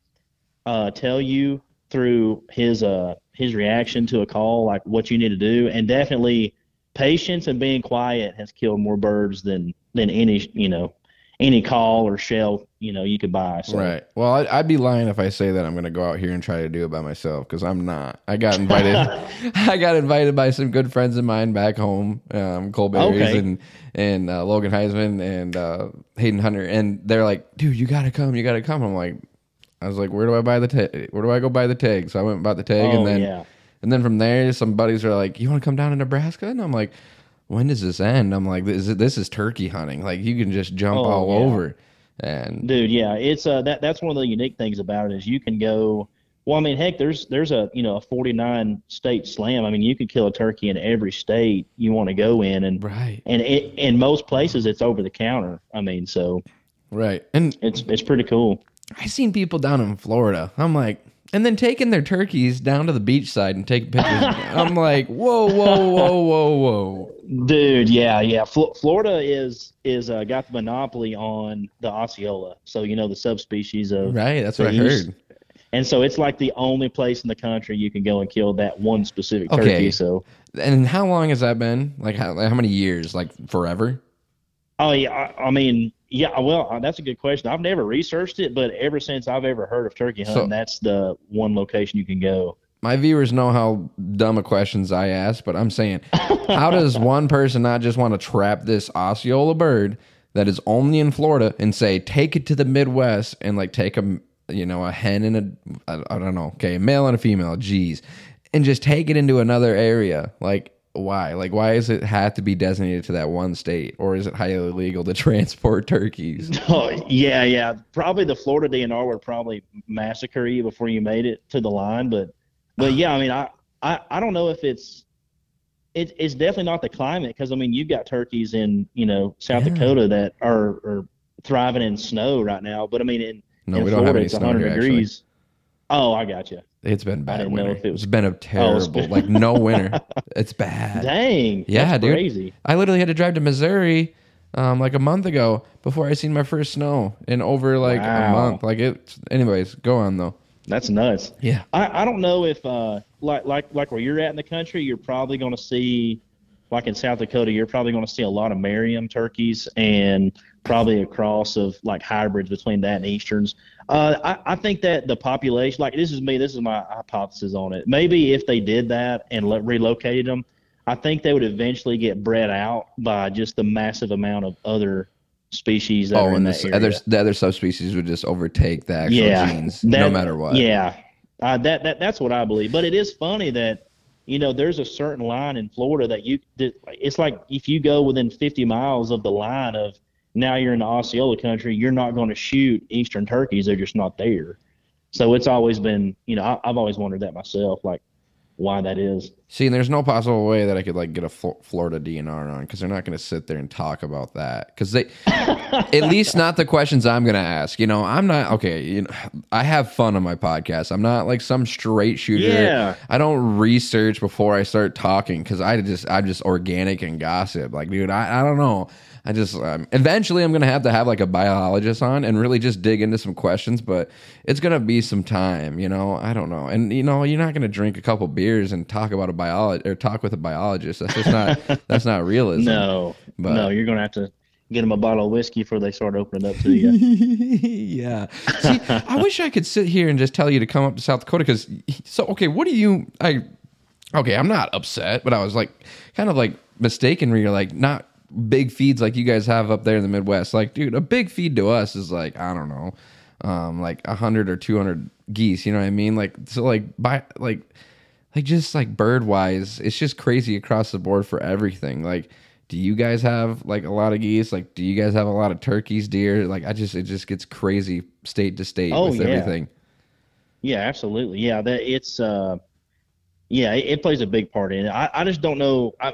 uh, tell you through his uh his reaction to a call like what you need to do, and definitely patience and being quiet has killed more birds than than any you know any call or shell you know you could buy. So. Right. Well, I'd, I'd be lying if I say that I'm going to go out here and try to do it by myself because I'm not. I got invited. I got invited by some good friends of mine back home, um, Cole Berries Okay. and and uh, Logan Heisman and uh, Hayden Hunter, and they're like, "Dude, you got to come. You got to come." I'm like, I was like, "Where do I buy the tag? Where do I go buy the tag?" So I went and bought the tag, Oh and then yeah. and then from there, some buddies are like, "You want to come down to Nebraska?" And I'm like, "When does this end?" I'm like, "This is this is turkey hunting. Like you can just jump Oh, all yeah. over." And dude yeah it's uh that that's one of the unique things about it is you can go well i mean heck there's there's a you know a 49 state slam i mean you could kill a turkey in every state you want to go in and right, and it, in most places it's over the counter i mean so right, and it's it's pretty cool I've seen people down in Florida. I'm like, and then taking their turkeys down to the beach side and taking pictures. I'm like, whoa, whoa, whoa, whoa, whoa. Dude yeah yeah Fl- florida is is uh, got the monopoly on the osceola so you know the subspecies of Right, that's what I heard. and so it's like the only place in the country you can go and kill that one specific Okay. turkey so And how long has that been? Like how, like how many years? Like forever? Oh yeah, I, I mean, yeah. Well, uh, that's a good question. I've never researched it, but ever since I've ever heard of turkey hunting, So- that's the one location you can go. My viewers know how dumb of questions I ask, but I'm saying, how does one person not just want to trap this Osceola bird that is only in Florida and say, take it to the Midwest and like take a, you know, a hen and a, I, I don't know, okay, a male and a female, geez, and just take it into another area? Like, why? Like, why does it have to be designated to that one state, or is it highly illegal to transport turkeys? Oh yeah, yeah. Probably the Florida DNR would probably massacre you before you made it to the line, but but yeah, I mean, I I, I don't know if it's it, it's definitely not the climate because I mean you've got turkeys in you know South Yeah. Dakota that are are thriving in snow right now, but I mean in No, in we don't have Florida any it's snow 100 here, actually. degrees. Oh, I got you. It's been bad I didn't know if it was- it's been a it's terrible, been- like no winter. It's bad. Dang, Yeah, that's dude. crazy. I literally had to drive to Missouri um, like a month ago before I seen my first snow in over like a month. Like it. Anyways, go on though. That's nuts. Yeah. I, I don't know if uh like like like where you're at in the country, you're probably going to see like in South Dakota, you're probably going to see a lot of Merriam turkeys and probably a cross of like hybrids between that and Easterns. Uh, I, I think that the population, like this is me, this is my hypothesis on it. Maybe if they did that and le- relocated them, I think they would eventually get bred out by just the massive amount of other species that Oh, are in and the other the other subspecies would just overtake the actual yeah, genes, that- no matter what. Yeah, uh, that that that's what I believe. But it is funny that you know there's a certain line in Florida that you that, it's like if you go within 50 miles of the line of now you're in the Osceola country, you're not going to shoot eastern turkeys. They're just not there. So it's always been you know I, I've always wondered that myself, like why that is. See, and there's no possible way that I could like get a Florida DNR on because they're not going to sit there and talk about that because they, at least not the questions I'm going to ask. You know, I'm not okay. You know, I have fun on my podcast. I'm not like some straight shooter. Yeah. I don't research before I start talking because I just I'm just organic and gossip. Like, dude, I, I don't know. I just um, eventually I'm gonna have to have like a biologist on and really just dig into some questions, but it's gonna be some time, you know. I don't know, and you know, you're not gonna drink a couple beers and talk about a biologist or talk with a biologist. That's just not that's not realism. No, But- no, you're going to have to get them a bottle of whiskey before they start opening up to you. yeah. See, I wish I could sit here and just tell you to come up to South Dakota because so okay, what do you I okay, I'm not upset, but I was like kind of like mistaken where you're like not big feeds like you guys have up there in the Midwest. Like, dude, a big feed to us is like, I don't know, um, like a hundred or two hundred geese, you know what I mean? Like so like by like like just like bird wise, it's just crazy across the board for everything. Like, do you guys have like a lot of geese? Like, do you guys have a lot of turkeys, deer? Like, I just it just gets crazy state to state Oh, with yeah. everything. Yeah, absolutely. Yeah, that it's uh, yeah, it, it plays a big part in it. I, I just don't know. I,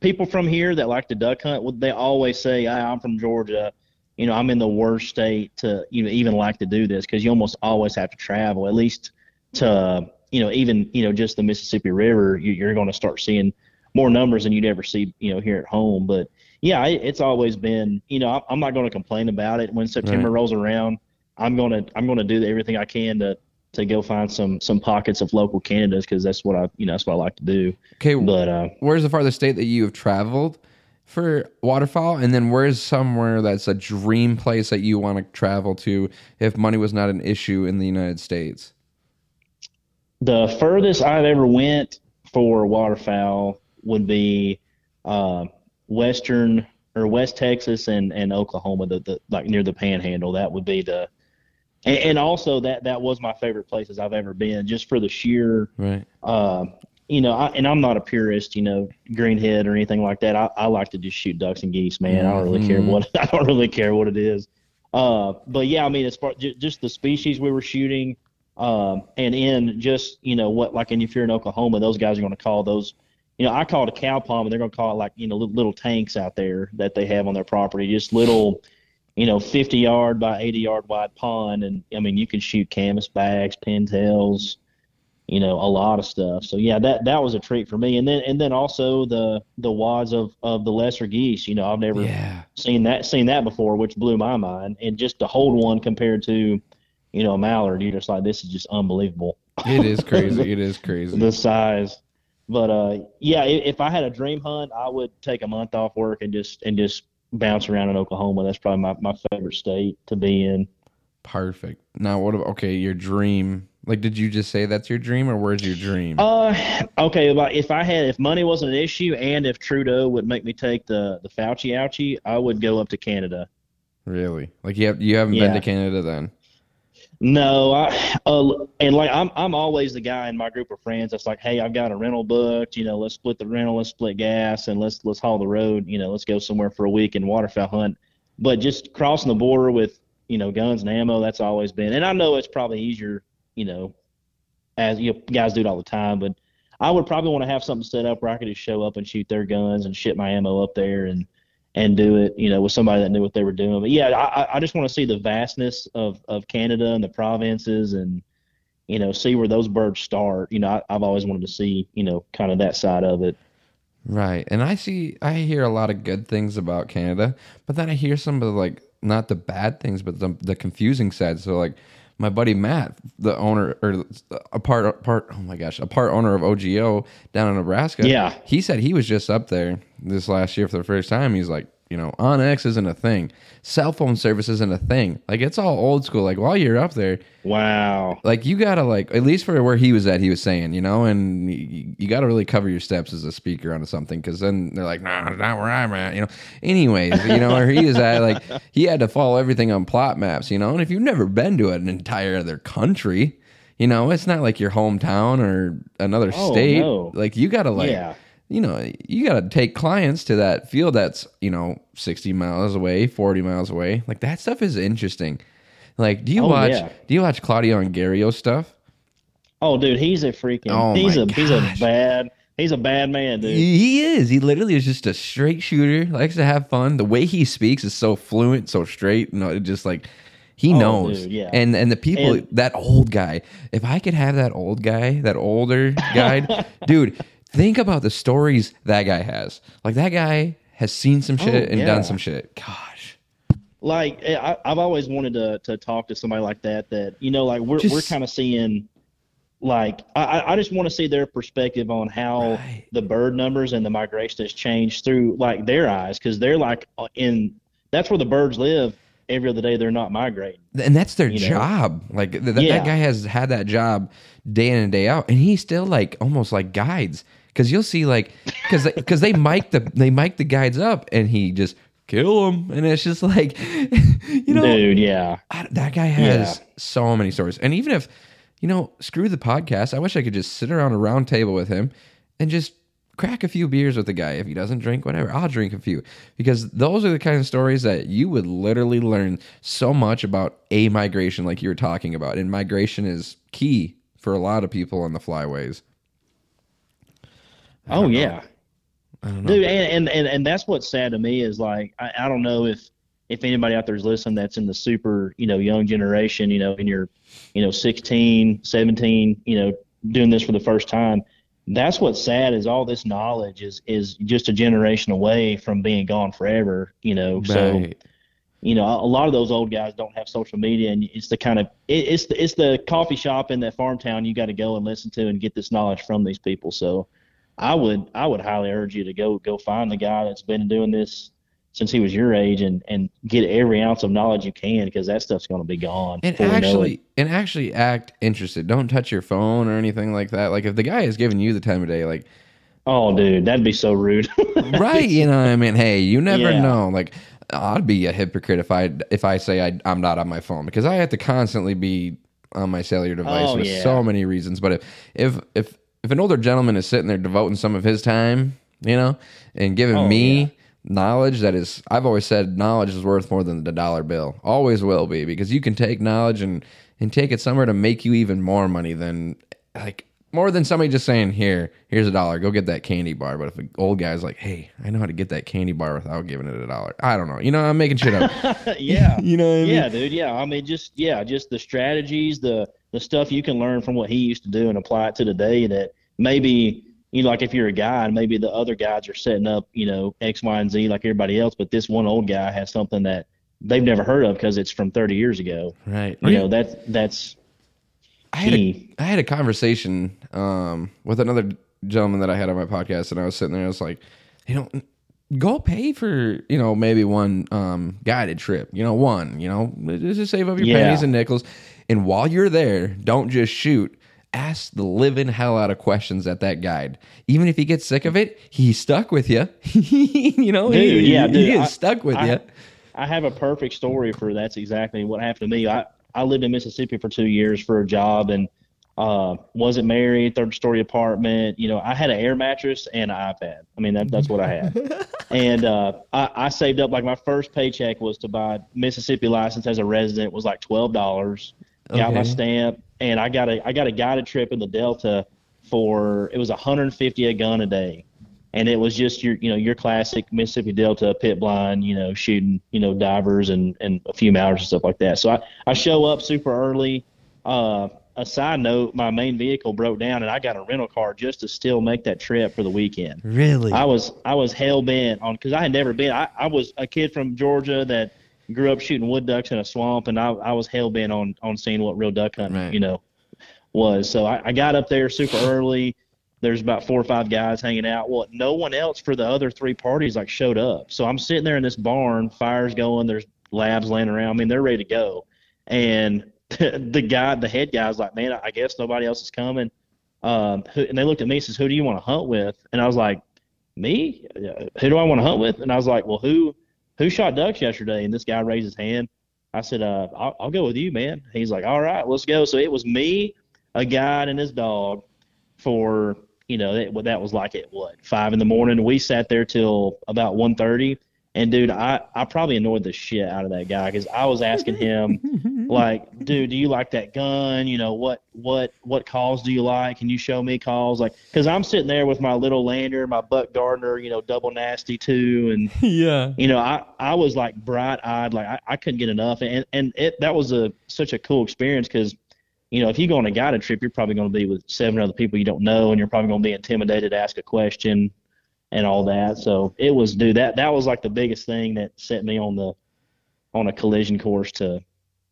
people from here that like to duck hunt, they always say, "Ah, "I'm from Georgia." You know, I'm in the worst state to you know even like to do this because you almost always have to travel at least to you know even you know just the Mississippi River. You, you're going to start seeing more numbers than you'd ever see you know here at home. But yeah, it, it's always been you know I'm not going to complain about it when September Right. rolls around. I'm gonna I'm gonna do everything I can to to go find some some pockets of local Canadas because that's what I you know that's what I like to do. Okay, But uh, where's the farthest state that you have traveled for waterfowl and then where's somewhere that's a dream place that you want to travel to if money was not an issue in the united states the furthest I've ever went for waterfowl would be uh, western or West Texas and, and Oklahoma, the, the like near the Panhandle. That would be the and, and also that that was my favorite places I've ever been, just for the sheer right uh, you know, I, and I'm not a purist, you know, greenhead or anything like that. I, I like to just shoot ducks and geese, man. I don't really care Mhm. what I don't really care what it is. Uh, but yeah, I mean, as far ju- just the species we were shooting, um, and in just you know what, like, and if you're in Oklahoma, those guys are going to call those, you know, I call it a cow palm, and they're going to call it like you know little, little tanks out there that they have on their property, just little. You know, 50 yard by 80 yard wide pond, and I mean, you can shoot canvasbacks, pintails, you know, a lot of stuff. So yeah, that that was a treat for me. And then and then also the the wads of of the lesser geese. You know, I've never yeah seen that seen that before, which blew my mind. And just to hold one compared to, you know, a mallard, you're just like, this is just unbelievable. it is crazy it is crazy the size. But uh, yeah, if I had a dream hunt, I would take a month off work and just and just bounce around in Oklahoma. That's probably my, my favorite state to be in. perfect now what about okay your dream like did you just say that's your dream or where's your dream Uh, okay. But if I had, if money wasn't an issue, and if Trudeau would make me take the the Fauci ouchie, I would go up to Canada. really like you have you haven't been to canada then No, I uh, and like I'm I'm always the guy in my group of friends that's like, hey, I've got a rental booked. You know, let's split the rental, let's split gas, and let's let's haul the road. You know, let's go somewhere for a week and waterfowl hunt. But just crossing the border with you know guns and ammo, that's always been. And I know it's probably easier, you know, as you guys do it all the time. But I would probably want to have something set up where I could just show up and shoot their guns and ship my ammo up there and and do it, you know, with somebody that knew what they were doing. But yeah, I, I- just want to see the vastness of, of Canada and the provinces and, you know, see where those birds start. You know, I, I've always wanted to see, you know, kind of that side of it. Right. And I see I hear a lot of good things about Canada, but then I hear some of the like not the bad things, but the the confusing side. So like my buddy Matt, the owner or a part part oh my gosh, a part owner of OGO down in Nebraska. Yeah. He said he was just up there this last year for the first time. He's like, you know, OnX isn't a thing. Cell phone service isn't a thing. Like it's all old school. Like while you're up there, Wow. like you gotta like at least for where he was at he was saying you know and you, you gotta really cover your steps as a speaker onto something because then they're like nah not where i'm at you know anyways you know where he was at like he had to follow everything on plat maps you know and if you've never been to an entire other country you know it's not like your hometown or another Oh, state no. like you gotta like Yeah. You know, you got to take clients to that field that's, you know, 60 miles away, 40 miles away. Like that stuff is interesting. Like, do you Oh, watch, yeah. do you watch Claudio and Gario stuff? Oh, dude, he's a freaking, Oh, he's a, he's a bad, he's a bad man, dude. He is. He literally is just a straight shooter. Likes to have fun. The way he speaks is so fluent, so straight. You know, just like he Oh, knows. dude, yeah. And and the people, And- that old guy. If I could have that old guy, that older guy, dude, think about the stories that guy has. Like that guy has seen some shit and Oh, yeah. done some shit. Gosh. like eh, I, I've always wanted to to talk to somebody like that. That you know, like we're Just- we're kind of seeing, like I I- just want to see their perspective on how Right. the bird numbers and the migration has changed through like their eyes because they're like uh, in that's where the birds live every other day. They're not migrating. And that's their You know? job. Like th- th- Yeah. that guy has had that job day in and day out, and he still like almost like guides because you'll see like because because they mic the they mic the guides up, and he just kill them, and it's just like you know Dude, yeah. I, that guy has Yeah. so many stories, and even if you know, screw the podcast. I wish I could just sit around a round table with him and just crack a few beers with the guy. If he doesn't drink, whatever, I'll drink a few. Because those are the kind of stories that you would literally learn so much about a migration, like you were talking about. And migration is key for a lot of people on the flyways. Oh yeah, dude, and, and and and that's what's sad to me is like I, I don't know if if anybody out there is listening that's in the super you know young generation, you know, in your you know 16, 17, you know, doing this for the first time. That's what's sad is all this knowledge is is just a generation away from being gone forever, you know. So you know, a lot of those old guys don't have social media, and it's the kind of it, it's the it's the coffee shop in that farm town you got to go and listen to and get this knowledge from these people. So, I would I would highly urge you to go go find the guy that's been doing this since he was your age and and get every ounce of knowledge you can because that stuff's going to be gone. And before we know it. actually, and actually act interested. Don't touch your phone or anything like that. Like if the guy is giving you the time of day, like oh, dude, that'd be so rude. right, you know, what I mean, hey, you never Yeah. know. Like I'd be a hypocrite if I if I say I, I'm not on my phone because I have to constantly be on my cellular oh, device Oh, for yeah. so many reasons. But if if if if an older gentleman is sitting there devoting some of his time, you know, and giving Oh, me yeah. knowledge that is I've always said knowledge is worth more than the dollar bill. Always will be because you can take knowledge and and take it somewhere to make you even more money than like more than somebody just saying here here's a dollar go get that candy bar but if an old guy's like hey i know how to get that candy bar without giving it a dollar i don't know you know i'm making shit up yeah. you know what I mean? Yeah, dude. Yeah, I mean, just yeah, just the strategies, the the stuff you can learn from what he used to do and apply it to today. That maybe you know, like if you're a guy, maybe the other guys are setting up, you know, X, Y, and Z like everybody else, but this one old guy has something that they've never heard of because it's from 30 years ago. right You know, that's that's I had, a, key. I had a conversation um, with another gentleman that I had on my podcast, and I was sitting there. I was like, you know, go pay for you know maybe one um, guided trip. You know, one. You know, just save up your Yeah. pennies and nickels. And while you're there, don't just shoot. Ask the living hell out of questions at that guide. Even if he gets sick of it, he's stuck with you. you know, Dude, he, yeah, he is I- stuck with I- you. I have a perfect story for that's exactly what happened to me. I, I lived in Mississippi for two years for a job and uh, wasn't married, third story apartment. You know, I had an air mattress and an iPad. I mean, that, that's what I had. and uh, I, I saved up like my first paycheck was to buy Mississippi license as a resident was like twelve dollars. Got my stamp and I got a I got a guided trip in the Delta for it was 150 a gun a day and it was just your you know your classic Mississippi Delta pit blind, you know, shooting you know divers and and a few mowers and stuff like that. So I I show up super early. Uh, a side note, my main vehicle broke down, and I got a rental car just to still make that trip for the weekend. Really? I was I was hell bent on because I had never been. I, I was a kid from Georgia that grew up shooting wood ducks in a swamp, and I I was hell bent on on seeing what real duck hunting Right. you know was. So I, I got up there super early. There's about four or five guys hanging out. Well, no one else for the other three parties like showed up. So I'm sitting there in this barn, fires going. There's labs laying around. I mean, they're ready to go. And the guy, the head guy's like, man, I guess nobody else is coming. Um, who, and they looked at me and says, who do you want to hunt with? And I was like, me? Uh, Who do I want to hunt with? And I was like, well, who, who shot ducks yesterday? And this guy raised his hand. I said, uh, I'll, I'll go with you, man. He's like, all right, let's go. So it was me, a guide, and his dog for, you know, that, that was like at what, five in the morning. We sat there till about 1.30. And dude, I, I probably annoyed the shit out of that guy because I was asking him, like, dude, do you like that gun? You know, what, what, what calls do you like? Can you show me calls? Like, because I'm sitting there with my little lander, my Buck Gardner, you know, double nasty too, and yeah. you know, I, I was like bright eyed, like I, I couldn't get enough. And, and it, that was a, such a cool experience because, you know, if you go on a guided trip, you're probably going to be with seven other people you don't know, and you're probably going to be intimidated to ask a question and all that. So it was, dude, that, that was like the biggest thing that set me on the, on a collision course to,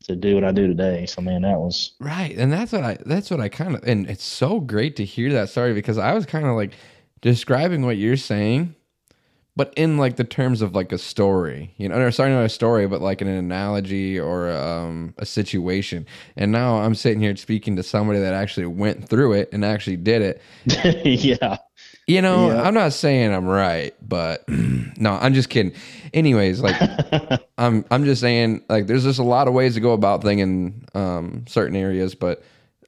to do what I do today. So man, that was, Right. And that's what I that's what I kind of and it's so great to hear that story because I was kind of like describing what you're saying but in like the terms of like a story, you know, or sorry, not a story, but like an analogy or um, a situation. And now I'm sitting here speaking to somebody that actually went through it and actually did it. yeah. You know, Yeah. I'm not saying I'm right, but no, I'm just kidding. Anyways, like I'm I'm just saying like there's just a lot of ways to go about thing in um, certain areas, but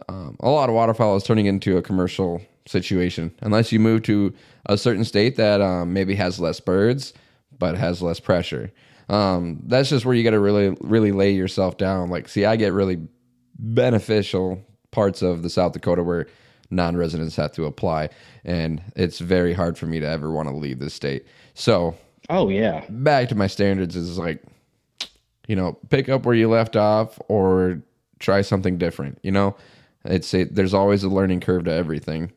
um, a lot of waterfowl is turning into a commercial situation unless you move to a certain state that um, maybe has less birds but has less pressure. Um, that's just where you got to really, really lay yourself down. Like, see, I get really beneficial parts of the South Dakota where non-residents have to apply, and it's very hard for me to ever want to leave the state. So, oh yeah, back to my standards is like, you know, pick up where you left off or try something different. You know, it's a, there's always a learning curve to everything.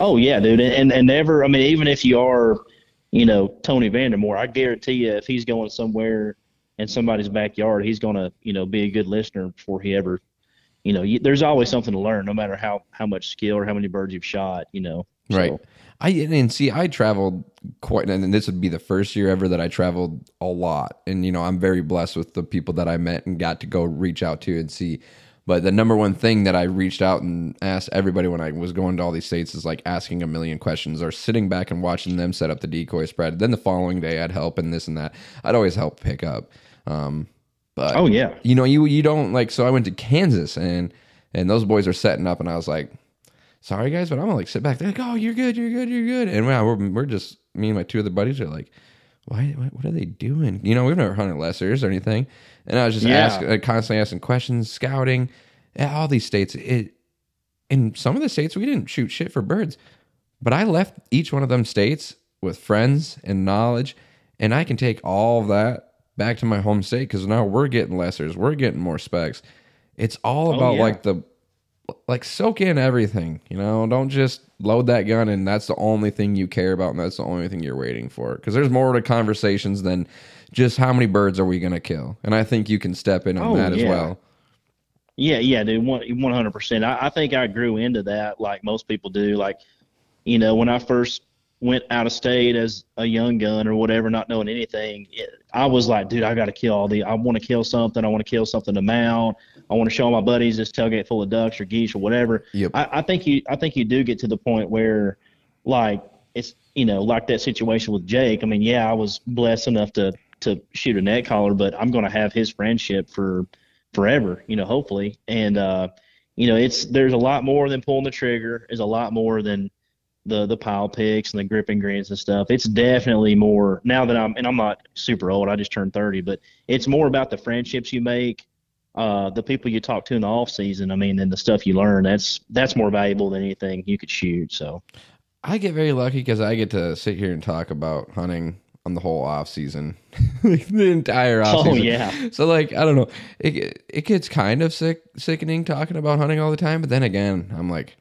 Oh yeah, dude, and and never. I mean, even if you are, you know, Tony Vandemore, I guarantee you, if he's going somewhere in somebody's backyard, he's gonna, you know, be a good listener before he ever, you know, you, there's always something to learn, no matter how how much skill or how many birds you've shot. You know, so. right. I and see, I traveled quite, and this would be the first year ever that I traveled a lot, and you know, I'm very blessed with the people that I met and got to go reach out to and see but the number one thing that I reached out and asked everybody when I was going to all these states is like asking a million questions or sitting back and watching them set up the decoy spread. Then the following day I'd help and this and that. I'd always help pick up. Um, but oh yeah, you know you you don't like. So I went to Kansas and and those boys are setting up and I was like, sorry guys, but I'm gonna like sit back. They're like, oh you're good, you're good, you're good. And wow, we're we're just me and my two other buddies are like, why what, what are they doing? You know we've never hunted lessers or anything. And I was just yeah. asking, uh, constantly asking questions, scouting. All these states, it in some of the states we didn't shoot shit for birds, but I left each one of them states with friends and knowledge, and I can take all of that back to my home state because now we're getting lessers, we're getting more specs. It's all oh, about oh, yeah. like the like soak in everything, you know. Don't just load that gun and that's the only thing you care about and that's the only thing you're waiting for. Because there's more to conversations than just how many birds are we going to kill. And I think you can step in on oh, that yeah. as well. Yeah, yeah, dude, one hundred percent. I think I grew into that like most people do. Like, you know, when I first went out of state as a young gun or whatever, not knowing anything, it, I was like, dude, I got to kill all the. I want to kill something. I want to kill something to mount. I want to show my buddies this tailgate full of ducks or geese or whatever. Yep. I, I think you, I think you do get to the point where, like, it's you know, like that situation with Jake. I mean, yeah, I was blessed enough to to shoot a neck collar, but I'm going to have his friendship for forever, you know, hopefully. And uh, you know, it's there's a lot more than pulling the trigger. There's a lot more than the the pile picks and the gripping greens and stuff. It's definitely more now that I'm and I'm not super old. I just turned 30, but it's more about the friendships you make, uh, the people you talk to in the off season. I mean, and the stuff you learn. That's that's more valuable than anything you could shoot. So. I get very lucky because I get to sit here and talk about hunting on the whole off season, the entire off season. Oh yeah. So like I don't know, it it gets kind of sick sickening talking about hunting all the time, but then again, I'm like.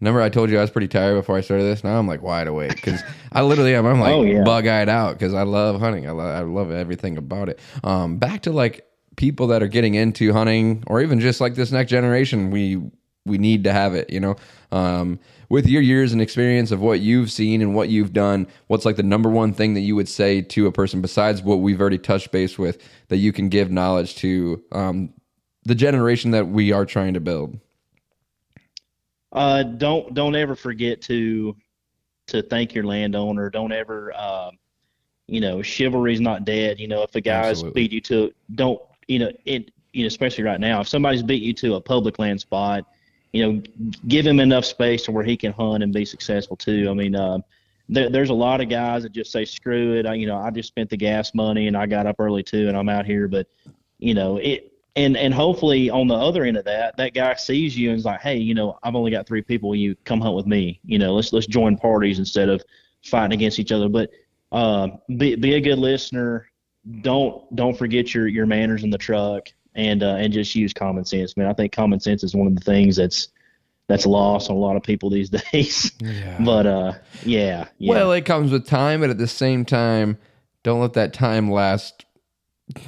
Remember, I told you I was pretty tired before I started this. Now I'm like wide awake because I literally am. I'm like oh, yeah. bug eyed out because I love hunting. I love, I love everything about it. Um, back to like people that are getting into hunting, or even just like this next generation. We we need to have it. You know, um, with your years and experience of what you've seen and what you've done, what's like the number one thing that you would say to a person besides what we've already touched base with that you can give knowledge to um, the generation that we are trying to build? Uh, don't don't ever forget to to thank your landowner. Don't ever, uh, you know, chivalry's not dead. You know, if a guy's beat you to, don't you know it. You know, especially right now, if somebody's beat you to a public land spot you know, give him enough space to where he can hunt and be successful too. I mean, uh, there, there's a lot of guys that just say, screw it. I, you know, I just spent the gas money and I got up early too and I'm out here. But, you know, it, and, and hopefully on the other end of that, that guy sees you and is like, Hey, you know, I've only got three people. You come hunt with me, you know, let's, let's join parties instead of fighting against each other. But, uh, be, be a good listener. Don't, don't forget your, your manners in the truck and uh, and just use common sense. Man, I think common sense is one of the things that's that's lost on a lot of people these days. Yeah. But uh, yeah, yeah. Well, it comes with time, but at the same time, don't let that time last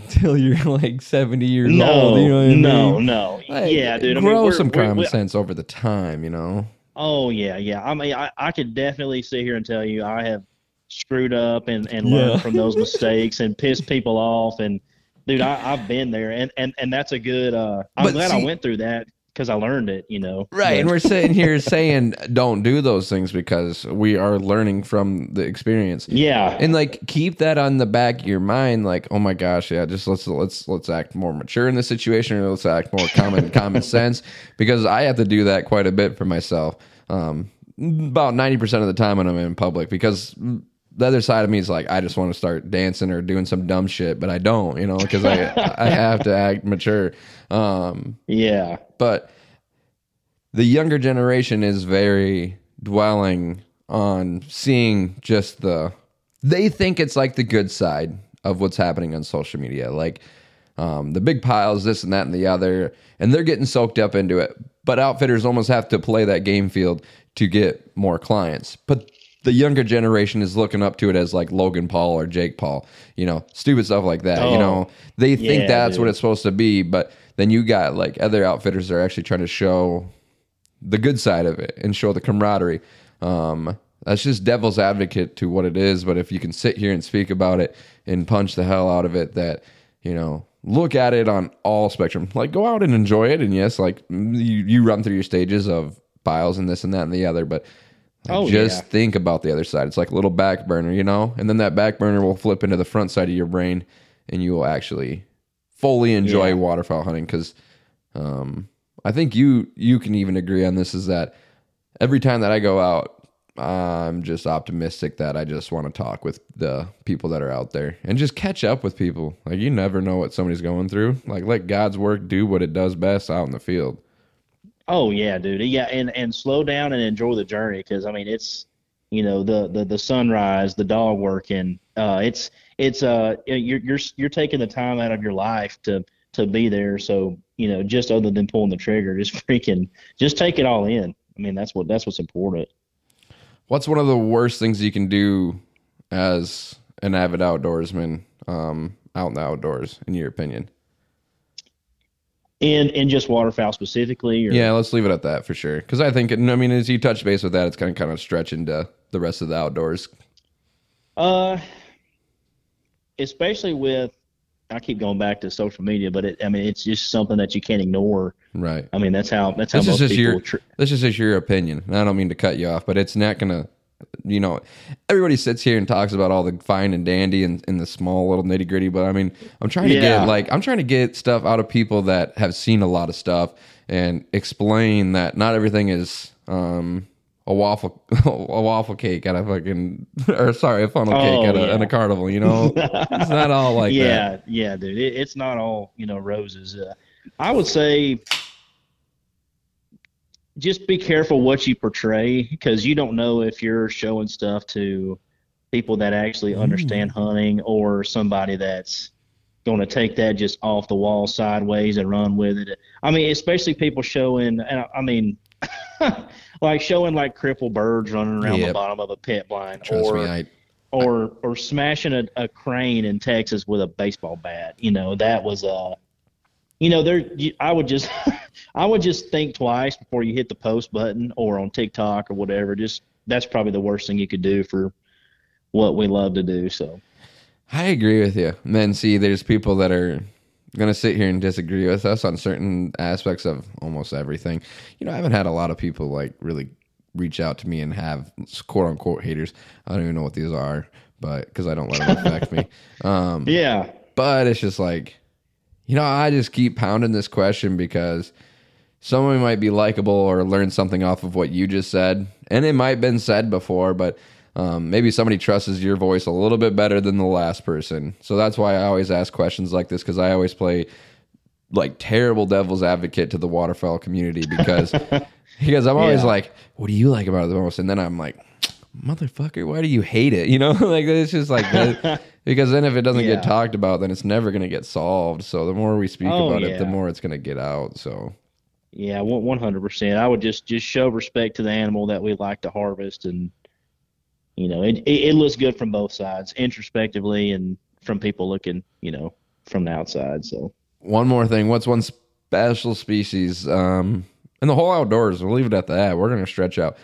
till you're like 70 years no, old. You know no, mean? no. Like, yeah, dude. I grow mean, some common we're, sense over the time, you know. Oh yeah, yeah. I mean, I, I could definitely sit here and tell you I have screwed up and and learned from those mistakes and pissed people off and dude, I, have been there, and, and and that's a good. Uh, I'm but glad see, I went through that because I learned it, you know. Right. And we're sitting here saying don't do those things because we are learning from the experience. yeah, And like keep that on the back of your mind, like, oh my gosh, yeah, just let's let's let's act more mature in this situation or let's act more common common sense. Because I have to do that quite a bit for myself. Um about ninety percent of the time when I'm in public because the other side of me is like I just want to start dancing or doing some dumb shit, but I don't, you know, because I I have to act mature. Um yeah, but the younger generation is very dwelling on seeing just the they think it's like the good side of what's happening on social media. Like um, the big piles this and that and the other and they're getting soaked up into it. But outfitters almost have to play that game field to get more clients. But the younger generation is looking up to it as like Logan Paul or Jake Paul, you know, stupid stuff like that. You Oh, know, they think yeah, that's what it's supposed to be, but then you got like other outfitters that are actually trying to show the good side of it and show the camaraderie. Um, that's just devil's advocate to what it is. But if you can sit here and speak about it and punch the hell out of it, that you know, look at it on all spectrum. Like go out and enjoy it, and yes, like you, you run through your stages of piles and this and that and the other, but. like, Oh, just yeah. think about the other side. It's like a little back burner, you know, and then that back burner will flip into the front side of your brain, and you will actually fully enjoy Yeah. waterfowl hunting because um, I think you you can even agree on this is that every time that I go out, I'm just optimistic that I just want to talk with the people that are out there and just catch up with people. Like you never know what somebody's going through. Like let God's work do what it does best out in the field. Oh yeah, dude. Yeah, and and slow down and enjoy the journey because I mean it's you know the the the sunrise, the dog working. Uh, it's it's uh you're you're you're taking the time out of your life to to be there. So you know just other than pulling the trigger, just freaking just take it all in. I mean that's what that's what's important. What's one of the worst things you can do as an avid outdoorsman um, out in the outdoors, in your opinion? In in just waterfowl specifically. Or, Yeah, let's leave it at that for sure. Because I think, I mean, as you touch base with that, it's kind of kind of stretch into the rest of the outdoors. Uh, especially with I keep going back to social media, but it I mean it's just something that you can't ignore. Right. I mean that's how that's how This is most just people. your tr- this is just your opinion. And I don't mean to cut you off, but it's not gonna you know, everybody sits here and talks about all the fine and dandy and, and the small little nitty gritty, but I mean, I'm trying to Yeah. get like I'm trying to get stuff out of people that have seen a lot of stuff and explain that not everything is um a waffle a waffle cake at a fucking or sorry, a funnel Oh, cake at a, yeah. at a carnival, you know? it's not all like that. yeah, yeah, dude. It, it's not all you know roses. Uh, I would say just be careful what you portray because you don't know if you're showing stuff to people that actually understand hunting or somebody that's going to take that just off the wall sideways and run with it. I mean, especially people showing, and I, I mean, like showing like crippled birds running around the bottom of a pit blind, Trust or me, I or or smashing a, a crane in Texas with a baseball bat. You know, that was uh you know, there I would just I would just think twice before you hit the post button or on TikTok or whatever. Just that's probably the worst thing you could do for what we love to do. So I agree with you. And then see, there's people that are going to sit here and disagree with us on certain aspects of almost everything. You know, I haven't had a lot of people like really reach out to me and have quote unquote haters. I don't even know what these are, but because I don't let them affect me. Um, yeah, but it's just like, you know, I just keep pounding this question because someone might be likable or learn something off of what you just said. And it might have been said before, but um, maybe somebody trusts your voice a little bit better than the last person. So that's why I always ask questions like this because I always play like terrible devil's advocate to the waterfowl community because because I'm always Yeah. like, what do you like about it the most? And then I'm like, motherfucker, why do you hate it? You know, like it's just like that. because then if it doesn't Yeah. get talked about, then it's never going to get solved. So the more we speak Oh, about it, the more it's going to get out. So yeah, one hundred percent. I would just just show respect to the animal that we like to harvest, and you know, it, it it looks good from both sides, introspectively and from people looking, you know, from the outside. So. one more thing, what's one special species um, in the whole outdoors? We'll leave it at that. We're going to stretch out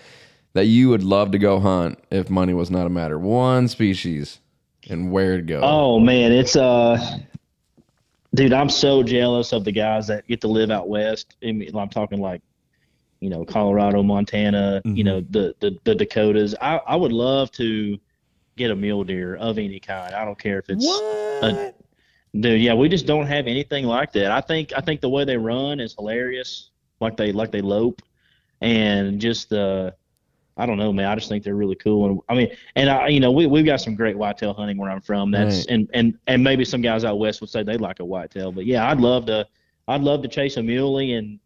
that you would love to go hunt if money was not a matter. One species and where to go. Oh man, it's uh Dude, I'm so jealous of the guys that get to live out west. I mean, I'm talking like, you know, Colorado, Montana, you know, the, the, the Dakotas. I, I would love to get a mule deer of any kind. I don't care if it's a, dude. Yeah, we just don't have anything like that. I think I think the way they run is hilarious. Like they like they lope, and just uh, I don't know, man. I just think they're really cool. And I mean, and I, you know, we we've got some great whitetail hunting where I'm from. That's Right. and and and maybe some guys out west would say they like a whitetail, but yeah, I'd love to. I'd love to chase a muley and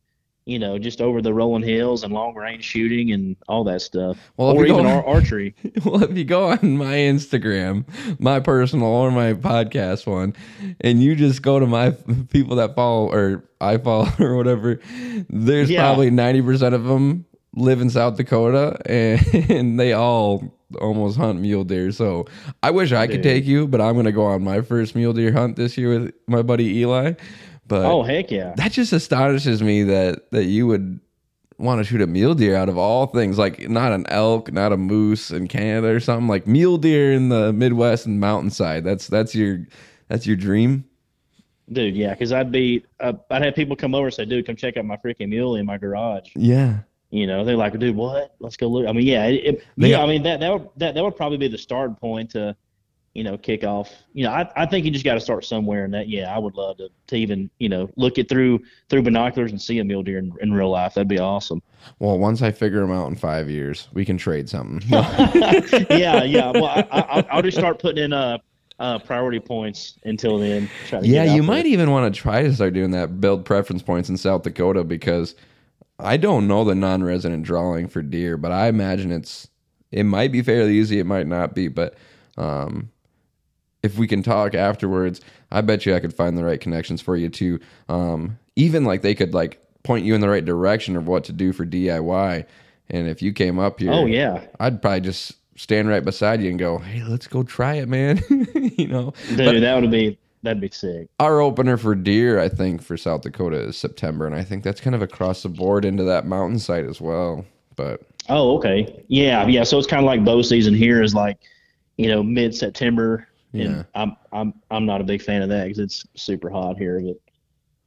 you know just over the rolling hills and long range shooting and all that stuff, Well, or even go- ar- archery. well, if you go on my Instagram, my personal or my podcast one, and you just go to my people that follow or I follow or whatever, there's Yeah. probably 90% of them live in South Dakota and, and they all almost hunt mule deer. So I wish I could Dude. take you, but I'm going to go on my first mule deer hunt this year with my buddy Eli. But Oh heck yeah! that just astonishes me that that you would want to shoot a mule deer out of all things like not an elk not a moose in canada or something like mule deer in the midwest and mountainside that's that's your that's your dream Dude, yeah, because I'd be, uh, I'd have people come over and say, "Dude, come check out my freaking mule in my garage." yeah You know, they're like, "Dude, what? Let's go look." I mean, yeah, it, it- yeah. I mean, that that would that, that would probably be the start point to, you know, kick off. You know, I I think you just got to start somewhere, and that yeah, I would love to to even you know look it through through binoculars and see a mule deer in, in real life. That'd be awesome. well once i figure them out in five years we can trade something yeah, yeah. Well, I, I, I'll- I'll just start putting in uh, uh priority points until then. yeah you there. might even want to try to start doing that build preference points in south dakota because i don't know the non-resident drawing for deer but i imagine it's it might be fairly easy it might not be but um if we can talk afterwards, I bet you I could find the right connections for you too. Um, even like they could like point you in the right direction of what to do for DIY. And if you came up here, Oh yeah, I'd probably just stand right beside you and go, "Hey, let's go try it, man." you know, dude, But that would be that'd be sick. our opener for deer, I think, for South Dakota is September, and I think that's kind of across the board into that mountainside as well. But Oh, okay. Yeah, yeah. So it's kind of like bow season here is like, you know, mid September. Yeah. And I'm I'm I'm not a big fan of that because it's super hot here. But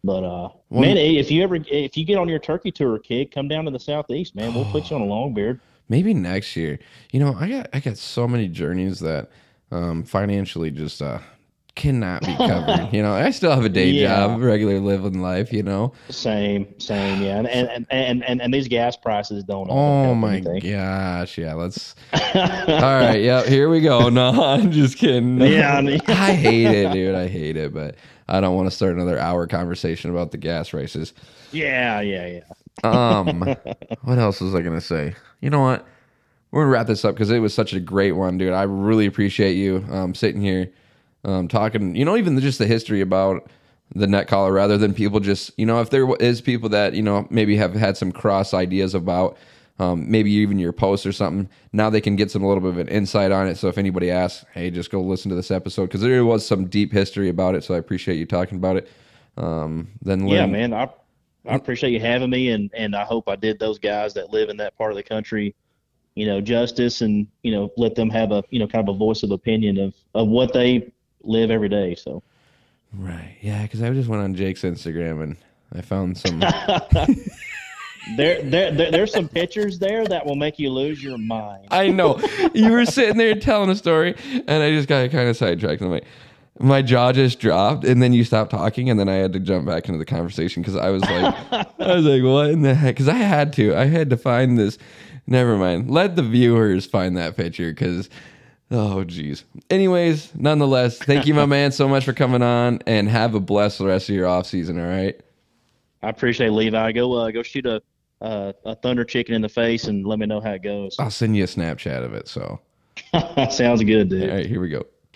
but uh, Well- man, if you ever if you get on your turkey tour, kid, come down to the southeast, man. We'll put you on a long beard. maybe next year. You know, I got I got so many journeys that um, financially just uh, cannot be covered. you know, I still have a day Yeah. job, regular living life. You know. Same, same, yeah. And and and and, and these gas prices don't. Oh help my anything. gosh, yeah. Let's. All right, yeah. Here we go. No, I'm just kidding. Yeah, I mean- I hate it, dude. I hate it, but I don't want to start another hour conversation about the gas races. Yeah, yeah, yeah. Um, what else was I gonna say? You know what? We're gonna wrap this up because it was such a great one, dude. I really appreciate you um, sitting here, um, talking. You know, even just the history about the neck collar, rather than people just, you know, if there is people that you know maybe have had some cross ideas about. Um, maybe even your post or something. Now they can get some a little bit of an insight on it. So if anybody asks, hey, just go listen to this episode because there was some deep history about it. So I appreciate you talking about it. Um, then Yeah, man. I I appreciate you having me, and and I hope I did those guys that live in that part of the country, you know, justice, and you know, let them have a you know kind of a voice of opinion of of what they live every day. So Right. Yeah, because I just went on Jake's Instagram and I found some. there, there there there's some pictures there that will make you lose your mind. I know you were sitting there telling a story, and I just got kind of sidetracked. I'm like, my jaw just dropped, and then you stopped talking, and then I had to jump back into the conversation because I was like, I was like, what in the heck? Because I had to, I had to find this. Never mind. Let the viewers find that picture because. Oh, geez. Anyways, nonetheless, thank you, my man, so much for coming on, and have a blessed rest of your off season. All right. I appreciate it, Levi. Go uh, go shoot a uh, a thunder chicken in the face and let me know how it goes. I'll send you a Snapchat of it. So, Sounds good, dude. all right, here we go.